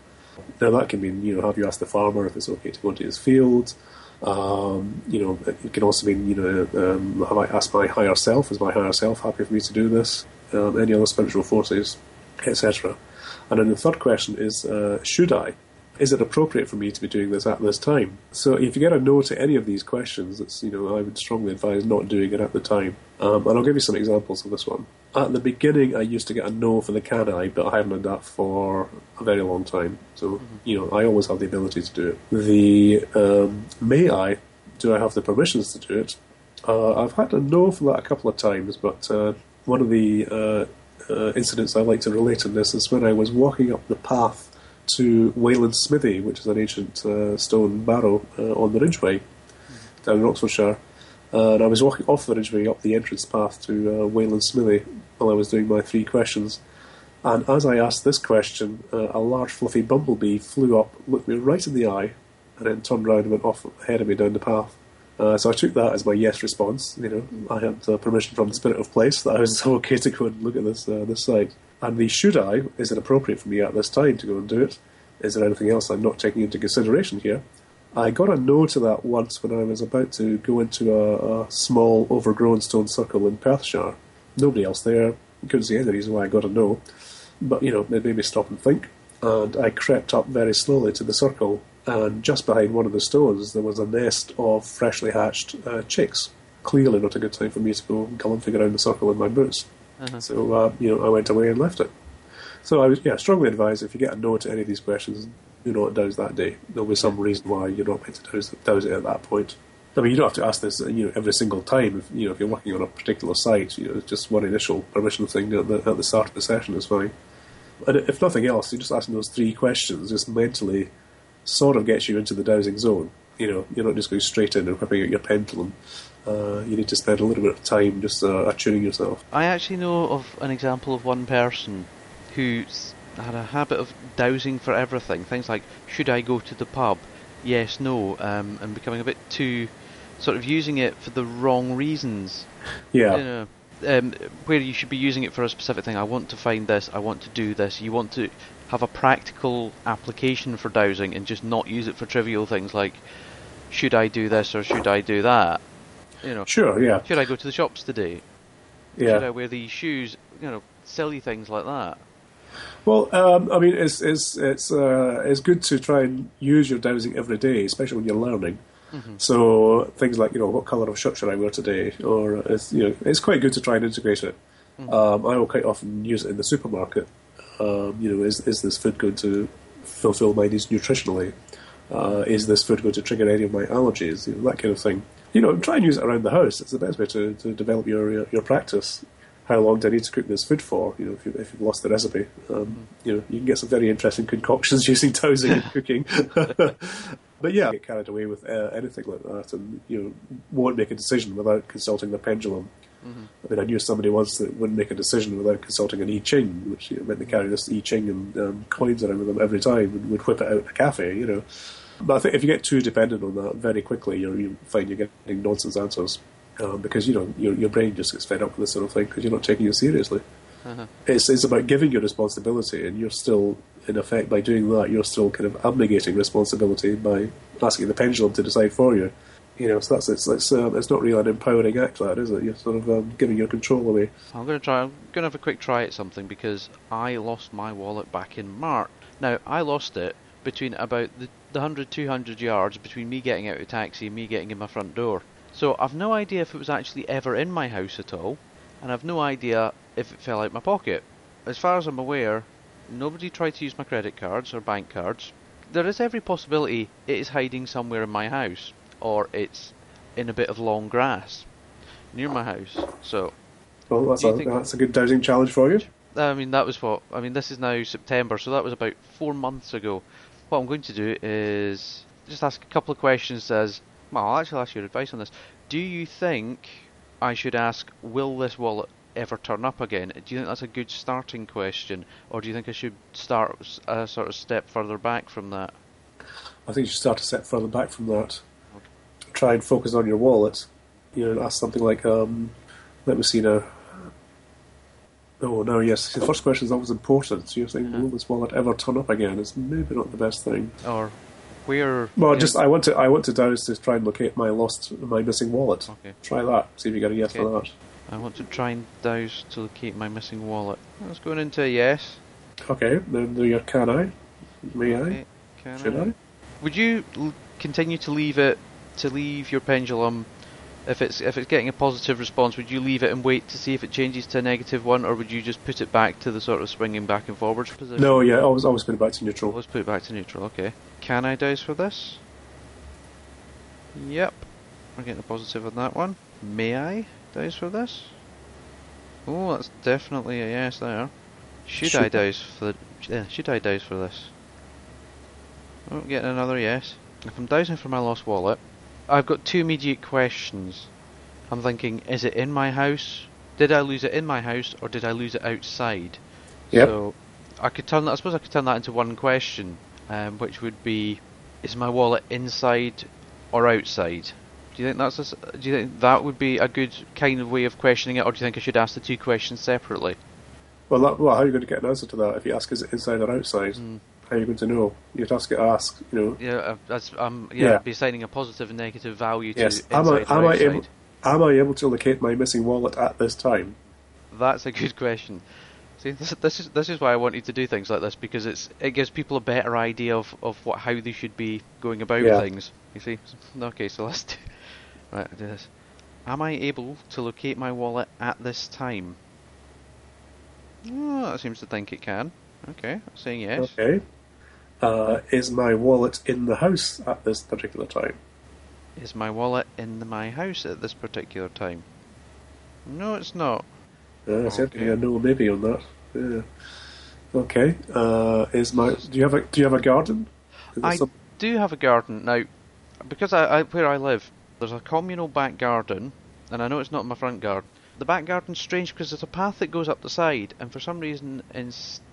Now that can mean, you know, have you asked the farmer if it's okay to go into his field? Um, you know, it can also mean, you know, um, have I asked my higher self? Is my higher self happy for me to do this? Um, any other spiritual forces, etc. And then the third question is, uh, should I? Is it appropriate for me to be doing this at this time? So if you get a no to any of these questions, it's, you know, I would strongly advise not doing it at the time. Um, and I'll give you some examples of this one. At the beginning, I used to get a no for the can I, but I haven't done that for a very long time. So, you know, I always have the ability to do it. The um, may I, do I have the permissions to do it? Uh, I've had a no for that a couple of times, but uh, one of the uh, uh, incidents I like to relate in this is when I was walking up the path to Wayland Smithy, which is an ancient uh, stone barrow uh, on the Ridgeway down in Oxfordshire. and I was walking off the Ridgeway up the entrance path to uh, Wayland Smithy while I was doing my three questions. And as I asked this question, uh, a large fluffy bumblebee flew up, looked me right in the eye, and then turned round and went off ahead of me down the path. Uh, so I took that as my yes response. You know, I had uh, permission from the spirit of place that I was (laughs) okay to go and look at this uh, this site. And the should I is it appropriate for me at this time to go and do it? Is there anything else I'm not taking into consideration here? I got a no to that once when I was about to go into a, a small overgrown stone circle in Perthshire. Nobody else there. Couldn't see any reason why I got a no. But, you know, it made me stop and think. And I crept up very slowly to the circle, and just behind one of the stones there was a nest of freshly hatched uh, chicks. Clearly not a good time for me to go galumphing around the circle in my boots. So, uh, you know, I went away and left it. So I was, yeah, strongly advise if you get a no to any of these questions, do not dowse that day. There'll be some reason why you're not meant to dowse, dowse it at that point. I mean, you don't have to ask this, you know, every single time. If you know, if you're working on a particular site, you know, it's just one initial permission thing at the, at the start of the session is fine. And if nothing else, you're just asking those three questions just mentally sort of gets you into the dowsing zone. You know, you're not just going straight in and whipping out your pendulum. Uh, you need to spend a little bit of time just uh, attuning yourself. I actually know of an example of one person who s- had a habit of dowsing for everything. Things like, should I go to the pub? Yes, no, um, and becoming a bit too sort of using it for the wrong reasons. Yeah. You know, um, where you should be using it for a specific thing. I want to find this. I want to do this. You want to have a practical application for dowsing and just not use it for trivial things like, should I do this or should I do that? You know, Sure, yeah. should I go to the shops today? Yeah. Should I wear these shoes? You know, silly things like that. Well, um, I mean, it's it's it's uh, it's good to try and use your dowsing every day, especially when you're learning. Mm-hmm. So things like you know what colour of shirt should I wear today, or it's you know it's quite good to try and integrate it. Mm-hmm. Um, I will quite often use it in the supermarket. Um, you know, is is this food going to fulfil my needs nutritionally? Uh, is this food going to trigger any of my allergies? You know, that kind of thing. You know, try and use it around the house. It's the best way to, to develop your, your, your practice. How long do I need to cook this food for? You know, if, you, if you've lost the recipe, um, you know, you can get some very interesting concoctions (laughs) using dowsing and cooking. (laughs) but yeah, get carried away with uh, anything like that, and you know, won't make a decision without consulting the pendulum. Mm-hmm. I mean, I knew somebody once that wouldn't make a decision without consulting an I Ching, which you know, meant they carry this I Ching and um, coins around with them every time and would whip it out in a cafe, you know. But I think if you get too dependent on that, very quickly you you find you're getting nonsense answers um, because you know your your brain just gets fed up with this sort of thing because you're not taking it seriously. Uh-huh. It's it's about giving you responsibility, and you're still in effect by doing that you're still kind of abnegating responsibility by asking the pendulum to decide for you. You know, so that's it's it's, um, it's not really an empowering act, that is it? You're sort of um, giving your control away. I'm going to try. I'm going to have a quick try at something because I lost my wallet back in March. Now I lost it between about the, the 100, 200 yards between me getting out of taxi and me getting in my front door. So I've no idea if it was actually ever in my house at all, and I've no idea if it fell out my pocket. As far as I'm aware, nobody tried to use my credit cards or bank cards. There is every possibility it is hiding somewhere in my house, or it's in a bit of long grass near my house. So, well, that's, a, that's a good dowsing challenge for you. I mean, that was what I mean. This is now September, so that was about four months ago what I'm going to do is just ask a couple of questions as well, I'll actually ask your advice on this. Do you think I should ask, will this wallet ever turn up again? Do you think that's a good starting question, or do you think I should start a sort of step further back from that? I think you should start a step further back from that. Okay. Try and focus on your wallet. You know, ask something like, um, let me see now. Oh no, yes. The first question is always important. So you're saying, mm-hmm. will this wallet ever turn up again? It's maybe not the best thing. Or where? Well, just I want to I want to dowse to try and locate my lost my missing wallet. Okay. Try that. See if you get a yes okay. for that. I want to try and dowse to locate my missing wallet. That's going into a yes. Okay. Then do your can I? May okay. I? Can Should I? I? Would you l- continue to leave it to leave your pendulum if it's if it's getting a positive response, would you leave it and wait to see if it changes to a negative one, or would you just put it back to the sort of swinging back and forwards position? No, yeah, always always put it back to neutral. Always put it back to neutral. Okay. Can I dowse for this? Yep. I'm getting a positive on that one. May I dowse for this? Oh, that's definitely a yes there. Should, should I dowse for the, yeah, should I dowse for this? Oh, getting another yes. If I'm dowsing for my lost wallet, I've got two immediate questions. I'm thinking, is it in my house? Did I lose it in my house, or did I lose it outside? Yep. So I could turn that. I suppose I could turn that into one question, um, which would be, is my wallet inside or outside? Do you think that's a, do you think that would be a good kind of way of questioning it, or do you think I should ask the two questions separately? Well, that, well, how are you going to get an answer to that if you ask is it inside or outside? Mm how are you going to know? You'd have to ask, you know. Yeah, uh, that's um, yeah, yeah. be assigning a positive and negative value to yes. Am I, am I able, am I able to locate my missing wallet at this time? That's a good question. See, this, this is this is why I wanted to do things like this because it's it gives people a better idea of, of what how they should be going about yeah. things. You see? (laughs) Okay, so let's do right. do this. Am I able to locate my wallet at this time? Oh, that seems to think it can. Okay, I'm saying yes. Okay uh, is my wallet in the house at this particular time? Is my wallet in the, my house at this particular time? No, it's not. Uh, okay. Certainly, a no maybe on that. Yeah. Okay. Uh, is my do you have a do you have a garden? I some... do have a garden now, because I, I, where I live, there's a communal back garden, and I know it's not my front garden. The back garden's strange because there's a path that goes up the side, and for some reason, in,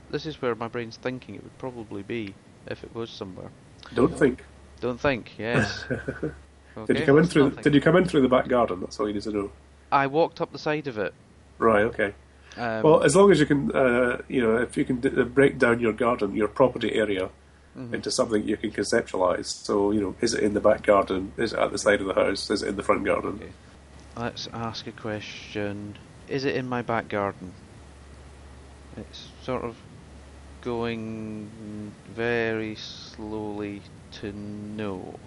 this is where my brain's thinking it would probably be if it was somewhere. Don't think. Don't think. Yes. okay, (laughs) did you come in through? Did you come in through the back garden? That's all you need to know. I walked up the side of it. Right. Okay. Um, well, as long as you can, uh, you know, if you can d- uh, break down your garden, your property area, mm-hmm. into something you can conceptualize. So, you know, is it in the back garden? Is it at the side of the house? Is it in the front garden? Okay. Let's ask a question. Is it in my back garden? It's sort of going very slowly to no.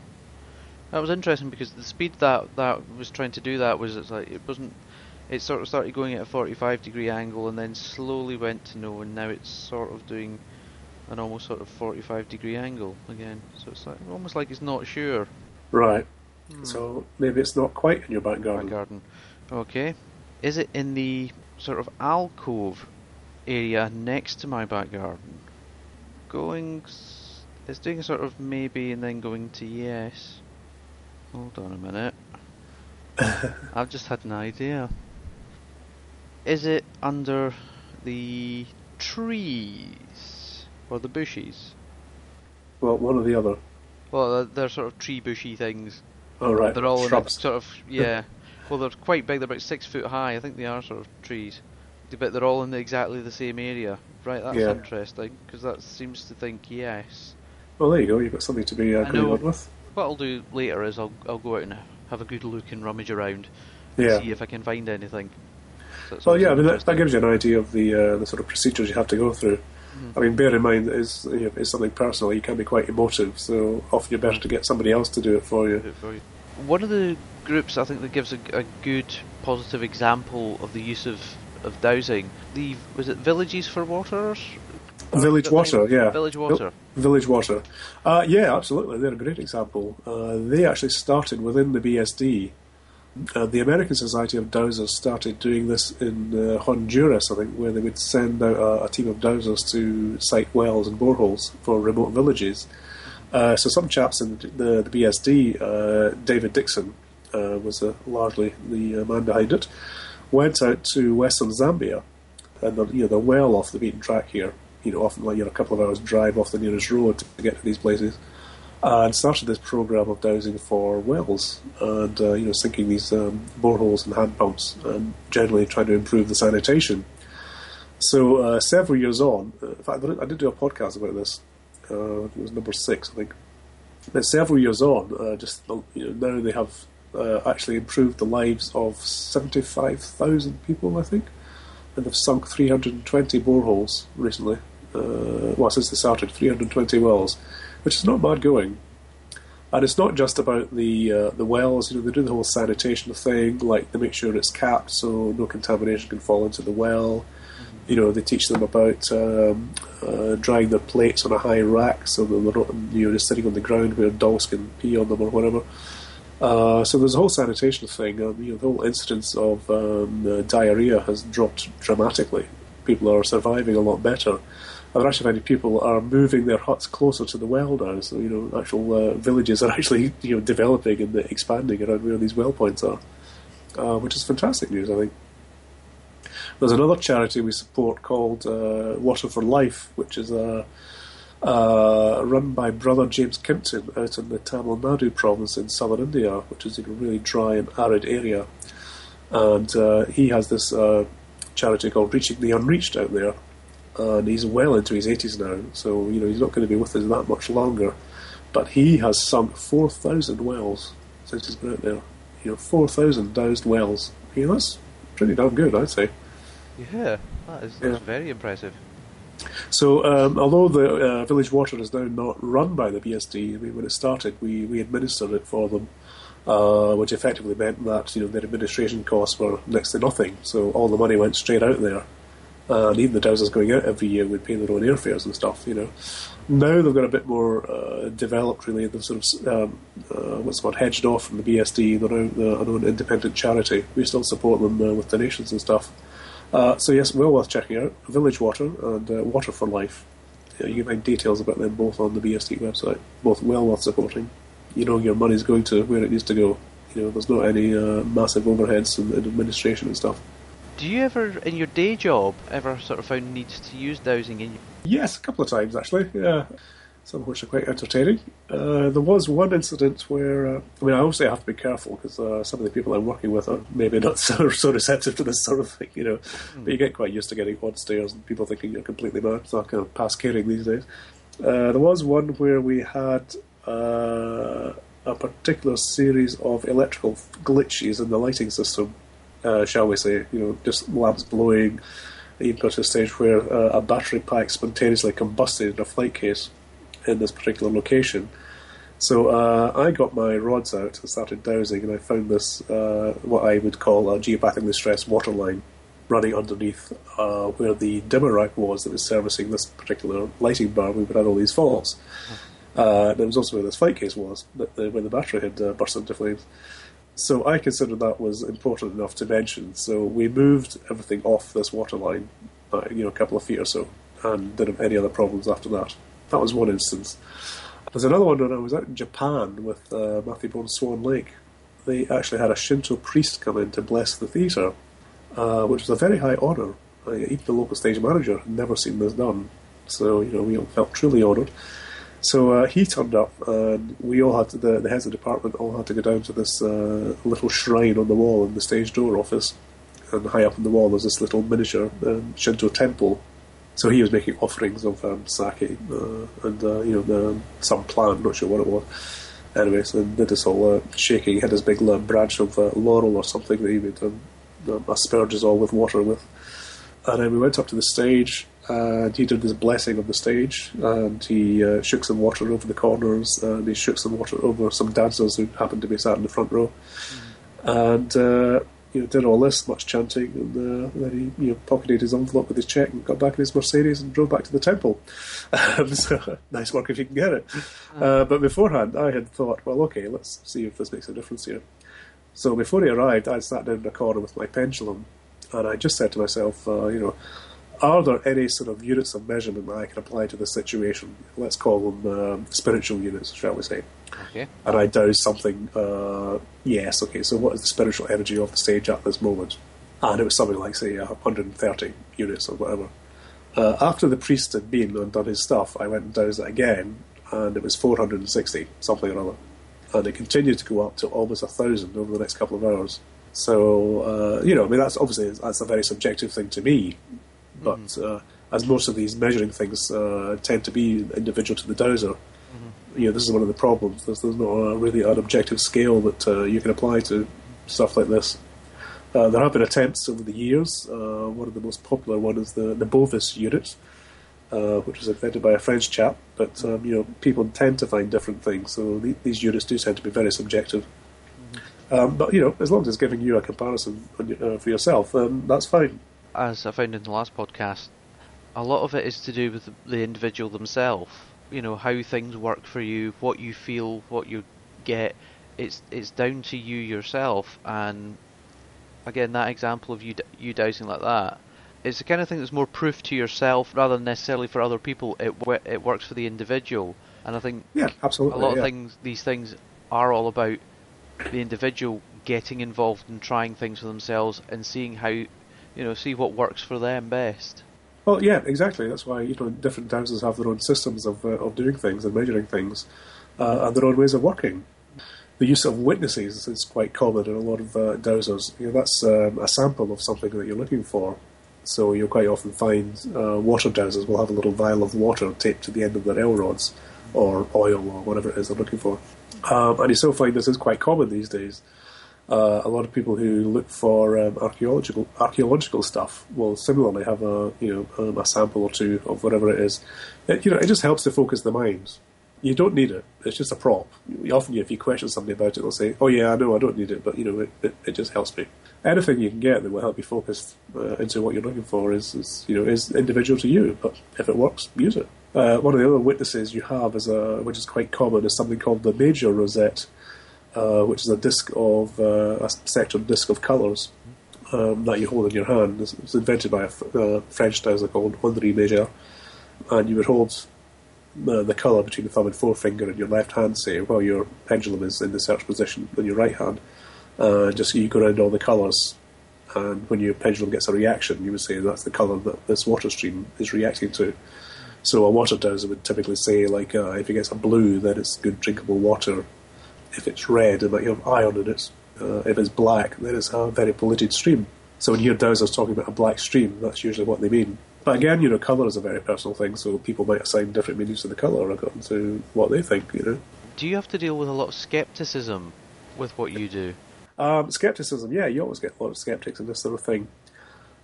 That was interesting because the speed that that was trying to do that was it's like it wasn't. It sort of started going at a 45 degree angle and then slowly went to no, and now it's sort of doing an almost sort of 45 degree angle again. So it's like almost like it's not sure. Right. Hmm. So maybe it's not quite in your back garden. Back garden. Okay. Is it in the sort of alcove area next to my back garden? Going. It's doing a sort of maybe and then going to yes. Hold on a minute. (laughs) I've just had an idea. Is it under the trees or the bushes? Well, one or the other. Well, they're, they're sort of tree bushy things. Oh, right. They're all Shrubs. a sort of yeah. well, they're quite big. They're about six foot high. I think they are sort of trees, but they're all in exactly the same area. Right, that's Yeah. interesting because that seems to think yes. Well, there you go. You've got something to be uh, I know. going on with. What I'll do later is I'll I'll go out and have a good look and rummage around, Yeah. see if I can find anything. That's Well, yeah, I mean, that, that gives you an idea of the uh, the sort of procedures you have to go through. Mhm. I mean, bear in mind, it's, you know, it's something personal. You can be quite emotive, so often you're better to get somebody else to do it for you. do it for you. One of the groups I think that gives a, a good positive example of the use of, of dowsing. The was it villages for waters? Village Is that the Water, yeah. Village water. Village Water. Uh, yeah, absolutely. They're a great example. Uh, they actually started within the BSD. Uh, the American Society of Dowsers started doing this in uh, Honduras, I think, where they would send out a, a team of dowsers to site wells and boreholes for remote villages. Uh, so some chaps in the, the BSD, uh, David Dixon uh, was uh, largely the uh, man behind it, went out to western Zambia, and the, you know, they're well off the beaten track here. You know, often like you're a couple of hours drive off the nearest road to get to these places, and started this program of dowsing for wells and uh, you know sinking these um, boreholes and hand pumps and generally trying to improve the sanitation. So uh, several years on, uh, in fact, I did do a podcast about this. Uh, it was number six, I think. But several years on, uh, just you know, now they have uh, actually improved the lives of seventy-five thousand people, I think, and they've sunk three hundred and twenty boreholes recently. Uh, well, since they started, three hundred and twenty wells, which is not bad going. And it's not just about the uh, the wells. You know, they do the whole sanitation thing. Like they make sure it's capped so no contamination can fall into the well. You know, they teach them about um, uh, drying their plates on a high rack so that they're not you know just sitting on the ground where dogs can pee on them or whatever. Uh, so there's a whole sanitation thing. Um, you know, the whole incidence of um, uh, diarrhea has dropped dramatically. People are surviving a lot better. And actually finding people are moving their huts closer to the well now. So you know, actual uh, villages are (laughs) actually you know developing and expanding around where these well points are, uh, which is fantastic news. I think. There's another charity we support called uh, Water for Life, which is uh, uh, run by Brother James Kimpton out in the Tamil Nadu province in southern India, which is a really dry and arid area. And uh, he has this uh, charity called Reaching the Unreached out there, and he's well into his 80s now, so you know he's not going to be with us that much longer. But he has sunk 4,000 wells since he's been out there. You know, 4,000 doused wells. You know, that's pretty damn good, I'd say. Yeah, that is that's Yeah. very impressive. So, um, although the uh, village water is now not run by the BSD, I mean, when it started, we, we administered it for them, uh, which effectively meant that you know their administration costs were next to nothing. So all the money went straight out there, and even the dowsers going out every year would pay their own airfares and stuff. You know, now they've got a bit more uh, developed. Really, they've sort of um, uh, what's called hedged off from the BSD. They're now an independent charity. We still support them uh, with donations and stuff. Uh, so yes, well worth checking out. Village Water and uh, Water for Life. Yeah, you can find details about them both on the BSD website. Both well worth supporting. You know your money's going to where it needs to go. You know, there's not any uh, massive overheads and, and administration and stuff. Do you ever, in your day job, ever sort of found needs to use dowsing in? Yes, a couple of times actually. Yeah, some of which are quite entertaining. Uh, there was one incident where uh, I mean, I obviously have to be careful because uh, some of the people I'm working with are maybe not (laughs) so, so receptive to this sort of thing, you know. But you get quite used to getting odd stares and people thinking you're completely mad. It's not kind of past caring these days. Uh, there was one where we had uh, a particular series of electrical glitches in the lighting system, uh, shall we say? You know, just lamps blowing even got to a stage where uh, a battery pack spontaneously combusted in a flight case in this particular location. So uh, I got my rods out and started dowsing, and I found this uh, what I would call a geopathically stressed water line running underneath uh, where the dimmer rack was that was servicing this particular lighting bar. We had all these faults. Uh, and it was also where this flight case was, that the, where the battery had uh, burst into flames. So I considered that was important enough to mention. So we moved everything off this water line, uh, you know, a couple of feet or so, and didn't have any other problems after that. That was one instance. There's another one when I was out in Japan with uh, Matthew Bourne Swan Lake. They actually had a Shinto priest come in to bless the theatre, uh, which was a very high honour. Uh, even the local stage manager had never seen this done. So, you know, we all felt truly honoured. So uh, he turned up, and we all had to, the, the heads of the department all had to go down to this uh, little shrine on the wall in the stage door office. And high up on the wall was this little miniature um, Shinto temple. So he was making offerings of um, sake uh, and uh, you know the, some plant, not sure what it was. Anyway, so did this whole uh, shaking. He had this big branch of uh, laurel or something that he would um, asperges all with water with. And then we went up to the stage, and he did this blessing on the stage, and he uh, shook some water over the corners, and he shook some water over some dancers who happened to be sat in the front row, mm. and uh, you know did all this much chanting, and uh, then he you know pocketed his envelope with his check and got back in his Mercedes and drove back to the temple. (laughs) so, nice work if you can get it. Mm. but beforehand, I had thought, well, okay, let's see if this makes a difference here. So before he arrived, I sat down in a corner with my pendulum, and I just said to myself, uh, you know are there any sort of units of measurement that I can apply to the situation? Let's call them um, spiritual units, shall we say? Okay. And I dowse something. Uh, yes. Okay. So what is the spiritual energy of the stage at this moment? And it was something like say 130 units or whatever. Uh, after the priest had been and done his stuff, I went and dowsed it again, and it was 460 something or other, and it continued to go up to almost a thousand over the next couple of hours. So uh, you know, I mean, that's obviously that's a very subjective thing to me but mm-hmm. uh, as most of these measuring things uh, tend to be individual to the dowser, mm-hmm. you know, this is one of the problems. There's, there's not a, really an objective scale that uh, you can apply to stuff like this. Uh, there have been attempts over the years. Uh, one of the most popular one is the, the Bovis unit, uh, which was invented by a French chap. But um, you know, people tend to find different things, so the, these units do tend to be very subjective. Mm-hmm. Um, but you know, as long as it's giving you a comparison for yourself, then that's fine as I found in the last podcast, a lot of it is to do with the individual themselves. You know how things work for you, what you feel, what you get. It's it's down to you yourself. And again, that example of you you dowsing like that, it's the kind of thing that's more proof to yourself rather than necessarily for other people. It it works for the individual. And I think yeah, absolutely. A lot yeah. of things, these things, are all about the individual getting involved and trying things for themselves and seeing how you know, see what works for them best. Well, yeah, exactly. That's why you know different houses have their own systems of uh, of doing things and measuring things, uh, and their own ways of working. The use of witnesses is quite common in a lot of uh, dowsers. You know, that's um, a sample of something that you're looking for. So you'll quite often find uh, water dowsers will have a little vial of water taped to the end of their L rods, or oil, or whatever it is they're looking for. Um, and you still find this is quite common these days. Uh, a lot of people who look for um, archaeological archaeological stuff will similarly have a you know um, a sample or two of whatever it is. It, you know, it just helps to focus the mind. You don't need it; it's just a prop. Often, if you question somebody about it, they'll say, "Oh yeah, I know, I don't need it," but you know, it, it, it just helps me. Anything you can get that will help you focus uh, into what you're looking for is, is, you know is individual to you. But if it works, use it. Uh, one of the other witnesses you have is a, which is quite common, is something called the Mager rosette uh, which is a disc of uh, a sectored disc of colours um, that you hold in your hand. It was invented by a uh, French dowser called Henri Mager, and you would hold uh, the colour between the thumb and forefinger in your left hand, say, while your pendulum is in the search position in your right hand. Uh, just you go around all the colours, and when your pendulum gets a reaction, you would say that's the colour that this water stream is reacting to. So a water dowser would typically say, like, if it gets a blue, then it's good drinkable water if it's red, it might have iron in it. Uh, if it's black, then it's a very polluted stream. So when you hear dowsers talking about a black stream, that's usually what they mean. But again, you know, colour is a very personal thing, so people might assign different meanings to the colour according to what they think, you know. Do you have to deal with a lot of scepticism with what you do? Um, skepticism, yeah, you always get a lot of skeptics in this sort of thing.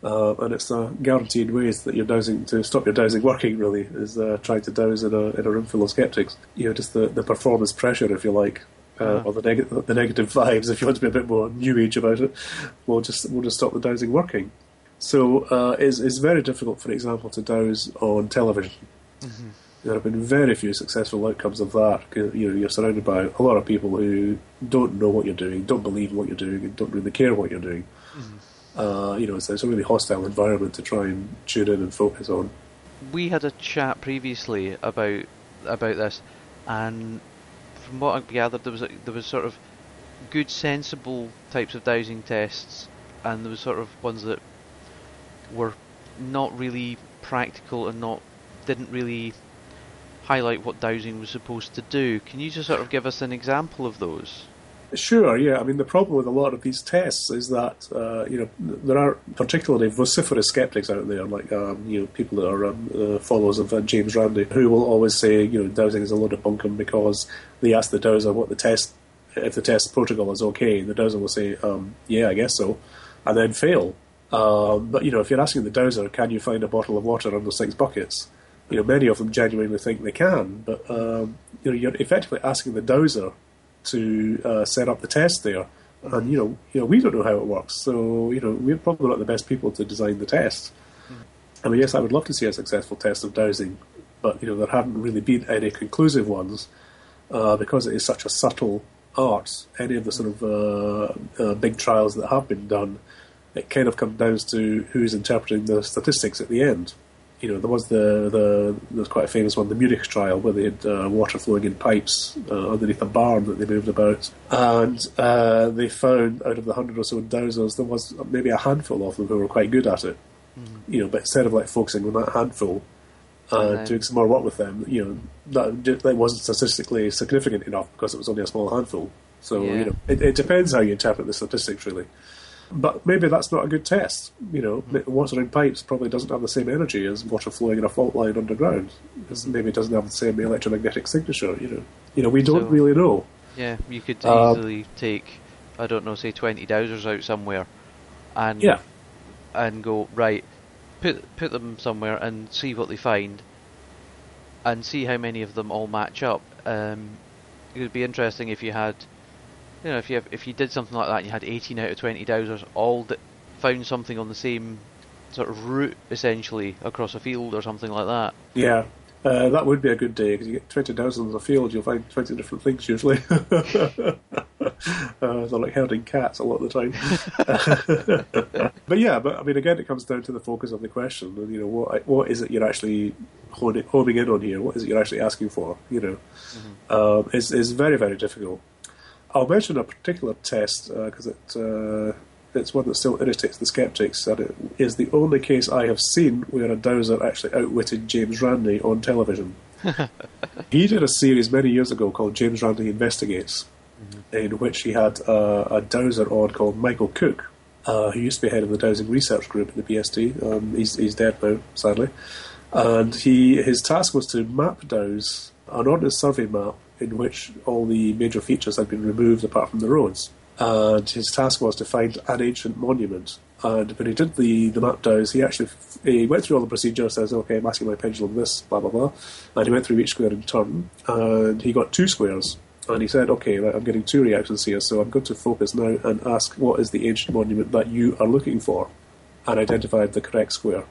Uh, and it's a guaranteed ways that you're dowsing to stop your dowsing working. Really, is uh, trying to dowse in a in a room full of skeptics. You know, just the, the performance pressure, if you like, uh, Uh-huh. or the, neg- the negative vibes, if you want to be a bit more new age about it, will just will just stop the dowsing working. So uh, it's, it's very difficult, for example, to dowse on television. There have been very few successful outcomes of that. You know, you're surrounded by a lot of people who don't know what you're doing, don't believe what you're doing, and don't really care what you're doing. Uh, you know, it's, it's a really hostile environment to try and tune in and focus on. we had a chat previously about about this, and from what I gathered, there was a, there was sort of good, sensible types of dowsing tests, and there was sort of ones that were not really practical and not didn't really highlight what dowsing was supposed to do. Can you just sort of give us an example of those? Sure, yeah. I mean, the problem with a lot of these tests is that uh, you know there are particularly vociferous skeptics out there, like um, you know people that are um, uh, followers of uh, James Randi, who will always say you know dowsing is a load of bunkum because they ask the dowser what the test if the test protocol is okay. The dowser will say, um, "Yeah, I guess so," and then fail. Um, but you know, if you're asking the dowser, "Can you find a bottle of water under six buckets?" You know, many of them genuinely think they can, but um, you know, you're effectively asking the dowser to uh, set up the test there. And you know, you know, we don't know how it works, so you know, we're probably not the best people to design the test. I mean, yes, I would love to see a successful test of dowsing, but you know, there haven't really been any conclusive ones uh, because it is such a subtle art. Any of the sort of uh, uh, big trials that have been done, it kind of comes down to who's interpreting the statistics at the end. You know, there was the the there's quite a famous one, the Munich trial, where they had uh, water flowing in pipes uh, underneath a barn that they moved about, and uh, they found out of the hundred or so dowsers, there was maybe a handful of them who were quite good at it. You know, but instead of like focusing on that handful and And doing some more work with them, you know, that that wasn't statistically significant enough because it was only a small handful. So Yeah. you know, it, it depends how you interpret the statistics, really. But maybe that's not a good test. You know, water in pipes probably doesn't have the same energy as water flowing in a fault line underground. It maybe it doesn't have the same electromagnetic signature. You know, you know, we don't So- really know. Yeah, you could Um, easily take, I don't know, say twenty dowsers out somewhere, and Yeah. and go right, put put them somewhere and see what they find, and see how many of them all match up. Um, it would be interesting if you had, you know, if you have, if you did something like that and you had eighteen out of twenty dowsers all that found something on the same sort of route essentially across a field or something like that. Yeah, uh, that would be a good day because you get twenty dowsers in a field, you'll find twenty different things usually. (laughs) uh, they're like herding cats a lot of the time. (laughs) but yeah, but I mean, again, it comes down to the focus of the question. And you know, what what is it you're actually honing, homing in on here? What is it you're actually asking for? You know, um, it's, it's very very difficult. I'll mention a particular test because it. Uh, it's one that still irritates the skeptics, and it is the only case I have seen where a dowser actually outwitted James Randi on television. (laughs) he did a series many years ago called James Randi Investigates, in which he had uh, a dowser on called Michael Cook, uh, who used to be head of the dowsing research group at the BSD. Um, he's, he's dead now, sadly. And he his task was to map dowse an ordnance survey map in which all the major features had been removed apart from the roads. And his task was to find an ancient monument. And when he did the, the map dowse, he actually he went through all the procedure, says, okay, I'm asking my pendulum this, blah, blah, blah. And he went through each square in turn, and he got two squares. And he said, okay, I'm getting two reactions here, so I'm going to focus now and ask what is the ancient monument that you are looking for, and identified the correct square.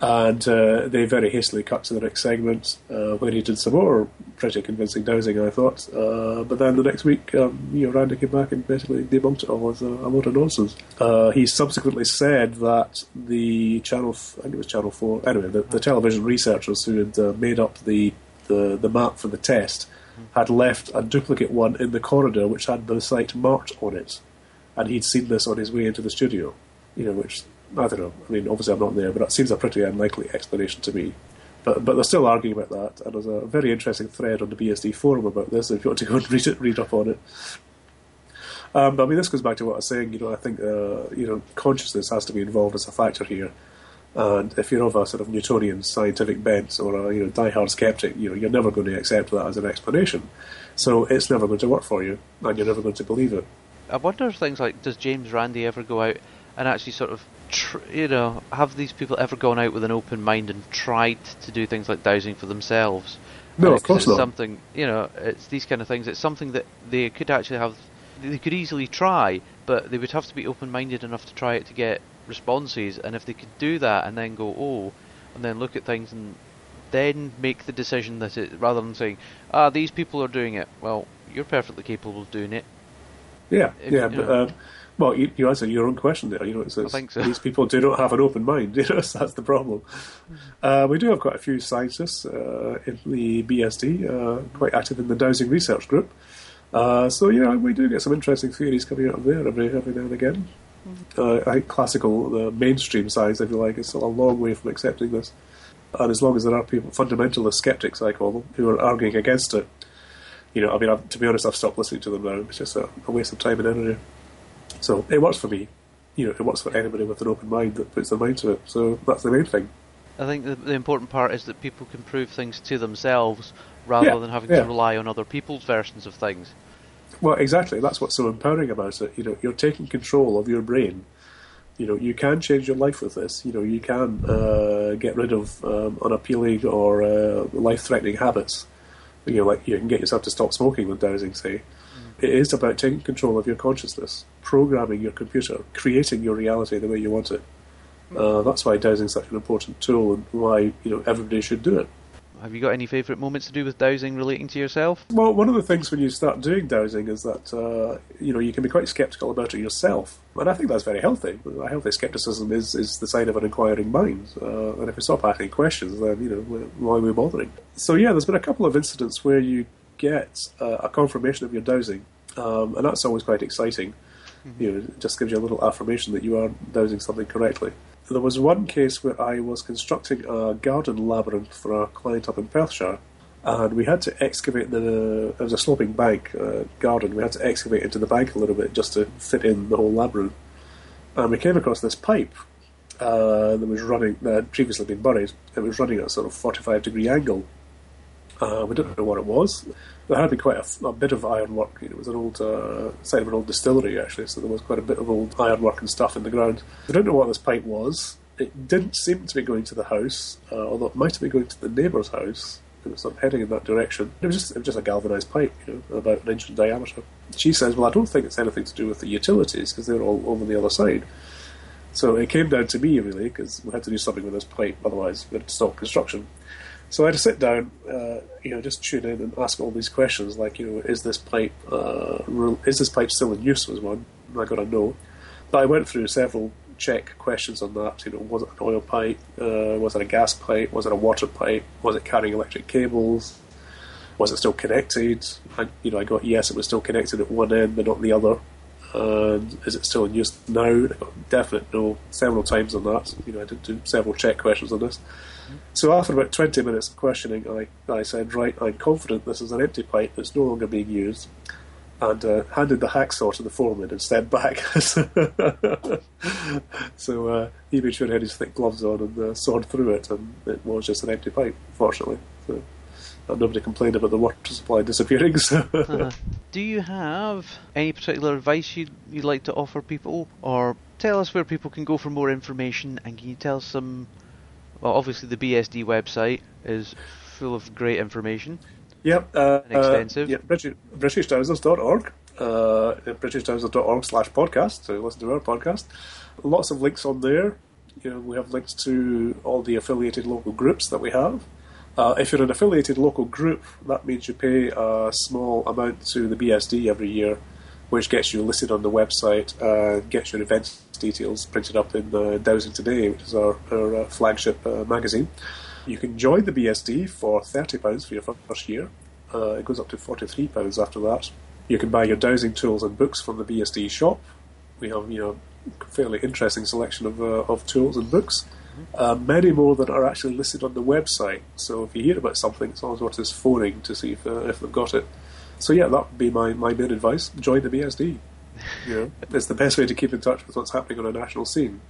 And uh, they very hastily cut to the next segment, uh, where he did some more pretty convincing dowsing, I thought. Uh, but then the next week, um, you know, Randi came back and basically debunked it all as a, a load of nonsense. Uh, he subsequently said that the channel, I think it was Channel Four, anyway, the, the television researchers who had uh, made up the, the the map for the test had left a duplicate one in the corridor which had the site marked on it, and he'd seen this on his way into the studio. You know, which I don't know. I mean, obviously I'm not there, but it seems a pretty unlikely explanation to me. But but they're still arguing about that, and there's a very interesting thread on the BSD forum about this. If you want to go and (laughs) read it, read up on it. Um, but I mean, this goes back to what I was saying. You know, I think uh, you know consciousness has to be involved as a factor here. And if you're of a sort of Newtonian scientific bent or a you know diehard skeptic, you know you're never going to accept that as an explanation. So it's never going to work for you, and you're never going to believe it. I wonder if things like does James Randi ever go out and actually sort of tr- you know, have these people ever gone out with an open mind and tried to do things like dowsing for themselves? No, Uh, of course it's not. Something you know, it's these kind of things. It's something that they could actually have. They could easily try, but they would have to be open-minded enough to try it to get responses. And if they could do that and then go, oh, and then look at things and then make the decision that it, rather than saying, ah, these people are doing it. Well, you're perfectly capable of doing it. Yeah, If- yeah, you but uh, well, you, you answered your own question there. You know, it's, it's, think so. these people do not have an open mind. (laughs) You know, so that's the problem. Uh, we do have quite a few scientists uh, in the BSD, uh, quite active in the dowsing research group. Uh, so yeah, we do get some interesting theories coming out of there every every now and again. Uh, I think classical, the mainstream science, if you like, is still a long way from accepting this. And as long as there are people, fundamentalist skeptics, I call them, who are arguing against it, you know, I mean, I've, to be honest, I've stopped listening to them now. It's just a, a waste of time and energy. So it works for me. You know, it works for anybody with an open mind that puts their mind to it. So that's the main thing. I think the, the important part is that people can prove things to themselves rather Yeah, than having yeah. to rely on other people's versions of things. Well, exactly. That's what's so empowering about it. You know, you're taking control of your brain. You know, you can change your life with this. You know, you can uh, get rid of um, unappealing or uh, life-threatening habits. You know, like you can get yourself to stop smoking with dowsing. Say, it is about taking control of your consciousness, programming your computer, creating your reality the way you want it. Uh, that's why dowsing is such an important tool, and why you know everybody should do it. Have you got any favourite moments to do with dowsing relating to yourself? Well, one of the things when you start doing dowsing is that uh, you know you can be quite sceptical about it yourself, and I think that's very healthy. A healthy skepticism is, is the sign of an inquiring mind, uh, and if we stop asking questions, then you know wh- why are we bothering? So yeah, there's been a couple of incidents where you get uh, a confirmation of your dowsing, um, and that's always quite exciting. You know, it just gives you a little affirmation that you are dowsing something correctly. There was one case where I was constructing a garden labyrinth for a client up in Perthshire, and we had to excavate the. It was a sloping bank uh, garden. We had to excavate into the bank a little bit just to fit in the whole labyrinth. And we came across this pipe uh, that was running that had previously been buried. It was running at a sort of forty-five degree angle. Uh, we didn't know what it was. There had been quite a bit of ironwork. It was an old uh, site of an old distillery, actually, so there was quite a bit of old ironwork and stuff in the ground. We didn't know what this pipe was. It didn't seem to be going to the house, uh, although it might have been going to the neighbour's house. It was sort of heading in that direction. It was just it was just a galvanised pipe, you know, about an inch in diameter. She says, "Well, I don't think it's anything to do with the utilities because they're all over the other side." So it came down to me really because we had to do something with this pipe, otherwise we had to stop construction. So I had to sit down, uh, you know, just tune in and ask all these questions, like, you know, is this pipe uh, is this pipe still in use? Was one I got to know. But I went through several check questions on that. You know, was it an oil pipe? Uh, was it a gas pipe? Was it a water pipe? Was it carrying electric cables? Was it still connected? You know, I got yes, it was still connected at one end, but not the other. And is it still in use now? I got definite no several times on that. You know, I did do several check questions on this. So after about 20 minutes of questioning, I, I said, right, I'm confident this is an empty pipe that's no longer being used, and uh, handed the hacksaw to the foreman and stepped back. (laughs) so uh, he made sure he had his thick gloves on and uh, sawed through it, and it was just an empty pipe, fortunately. So, nobody complained about the water supply disappearing. So. Uh, do you have any particular advice you'd, you'd like to offer people? Or tell us where people can go for more information and can you tell us some. Well, obviously, the BSD website is full of great information. Yep. Uh, And extensive. Uh, yeah, British, BritishDowsers.org. Uh, slash podcast to listen to our podcast. Lots of links on there. You know, we have links to all the affiliated local groups that we have. Uh, if you're an affiliated local group, that means you pay a small amount to the BSD every year, which gets you listed on the website and gets your event details printed up in uh, Dowsing Today, which is our, our uh, flagship uh, magazine. You can join the BSD for £30 for your first year. Uh, it goes up to £43 after that. You can buy your dowsing tools and books from the BSD shop. We have, you know, fairly interesting selection of, uh, of tools and books. Uh, many more that are actually listed on the website. So if you hear about something, it's always worth us phoning to see if, uh, if they've got it. So yeah, that would be my, my main advice. Join the BSD. You know, (laughs) it's the best way to keep in touch with what's happening on a national scene.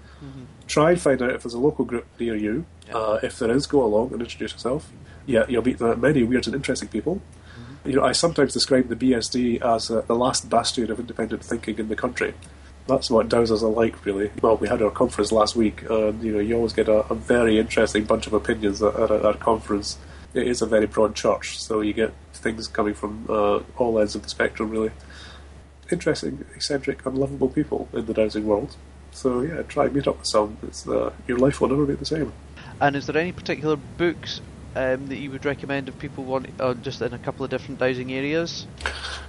Try and find out if there's a local group near you. Yeah. Uh, if there is, go along and introduce yourself. Yeah, you'll meet many weird and interesting people. You know, I sometimes describe the BSD as uh, the last bastion of independent thinking in the country. that's what dowsers are like, really. Well, we had our conference last week, and you know, you always get a, a very interesting bunch of opinions at, at, a, conference. It is a very broad church, so you get things coming from uh, all ends of the spectrum, really. Interesting, eccentric, unlovable people in the dowsing world. So yeah, try and meet up with some. It's uh, your life will never be the same. And is there any particular books um, that you would recommend if people want uh, just in a couple of different dowsing areas?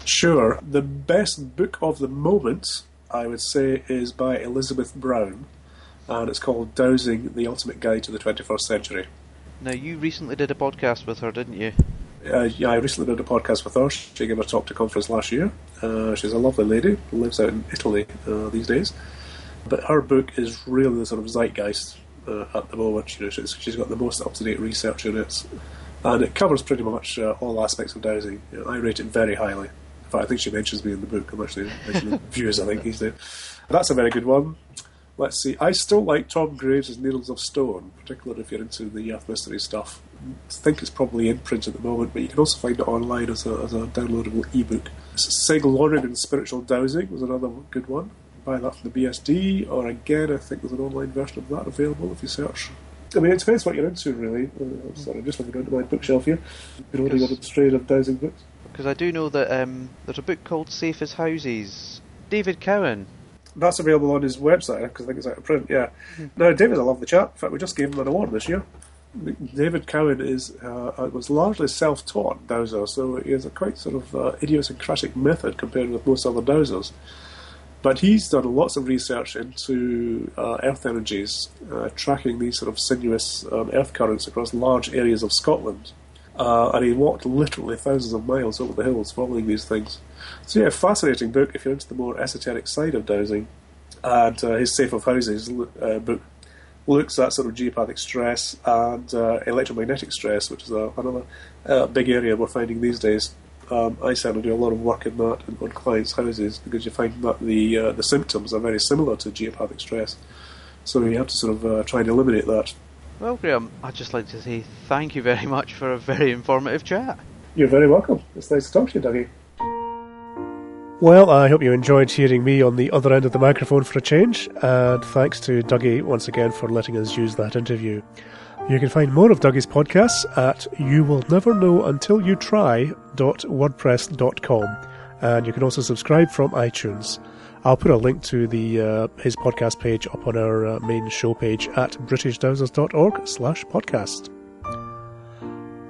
Sure. The best book of the moment I would say, is by Elizabeth Brown, and it's called Dowsing the Ultimate Guide to the 21st Century. Now, you recently did a podcast with her, didn't you? Uh, yeah, I recently did a podcast with her. She gave a talk to conference last year. Uh, she's a lovely lady, lives out in Italy uh, these days. But her book is really the sort of zeitgeist uh, at the moment. You know, she's, she's got the most up to date research in it, and it covers pretty much uh, all aspects of dowsing. You know, I rate it very highly. In fact, I think she mentions me in the book. I'm actually mentioning (laughs) viewers, I think he's there. That's a very good one. Let's see. I still like Tom Graves' Needles of Stone, particularly if you're into the Earth Mystery stuff. I think it's probably in print at the moment, but you can also find it online as a, as a downloadable ebook. Sig and Spiritual Dowsing was another good one. Buy that from the BSD, or again, I think there's an online version of that available if you search. I mean, it depends what you're into, really. I'm sorry, I'm just looking around my bookshelf here. Been on a strain of dowsing books because I do know that um, there's a book called Safe as Houses. David Cowan. That's available on his website because I think it's out of print. Yeah. Mm. Now David's a lovely chap. In fact, we just gave him an award this year. David Cowan is uh, was largely self-taught dowser, so he has a quite sort of uh, idiosyncratic method compared with most other dowsers. But he's done lots of research into uh, earth energies, uh, tracking these sort of sinuous um, earth currents across large areas of Scotland. Uh, and he walked literally thousands of miles over the hills following these things. So yeah, fascinating book if you're into the more esoteric side of dowsing. And uh, his Safe of Houses uh, book looks at sort of geopathic stress and uh, electromagnetic stress, which is another uh, big area we're finding these days. Um, I certainly do a lot of work in that on clients' houses because you find that the uh, the symptoms are very similar to geopathic stress. So you have to sort of try and eliminate that. Well, Graham, I'd just like to say thank you very (laughs) much for a very informative chat. You're very welcome. It's nice to talk to you, Dougie. Well, I hope you enjoyed hearing me on the other end of the microphone for a change, and thanks to Dougie once again for letting us use that interview. You can find more of Dougie's podcasts at youwillneverknowuntilyouTry.wordpress.com, and you can also subscribe from iTunes. I'll put a link to the uh, his podcast page up on our uh, main show page at britishdowsers.org slash podcast.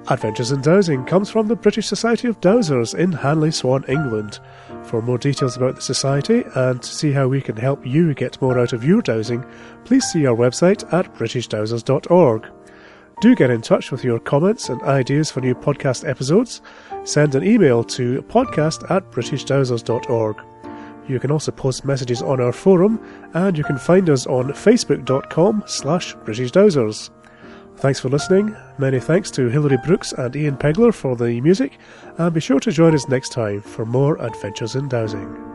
Adventures in Dowsing comes from the British Society of Dowsers in Hanley Swan, England. For more details about the Society and to see how we can help you get more out of your dowsing, please see our website at britishdowsers.org. Do get in touch with your comments and ideas for new podcast episodes. Send an email to podcast at britishdowsers.org. You can also post messages on our forum, and you can find us on facebook.com slash britishdowsers. Thanks for listening. Many thanks to Hilary Brooks and Ian Pegler for the music, and be sure to join us next time for more adventures in dowsing.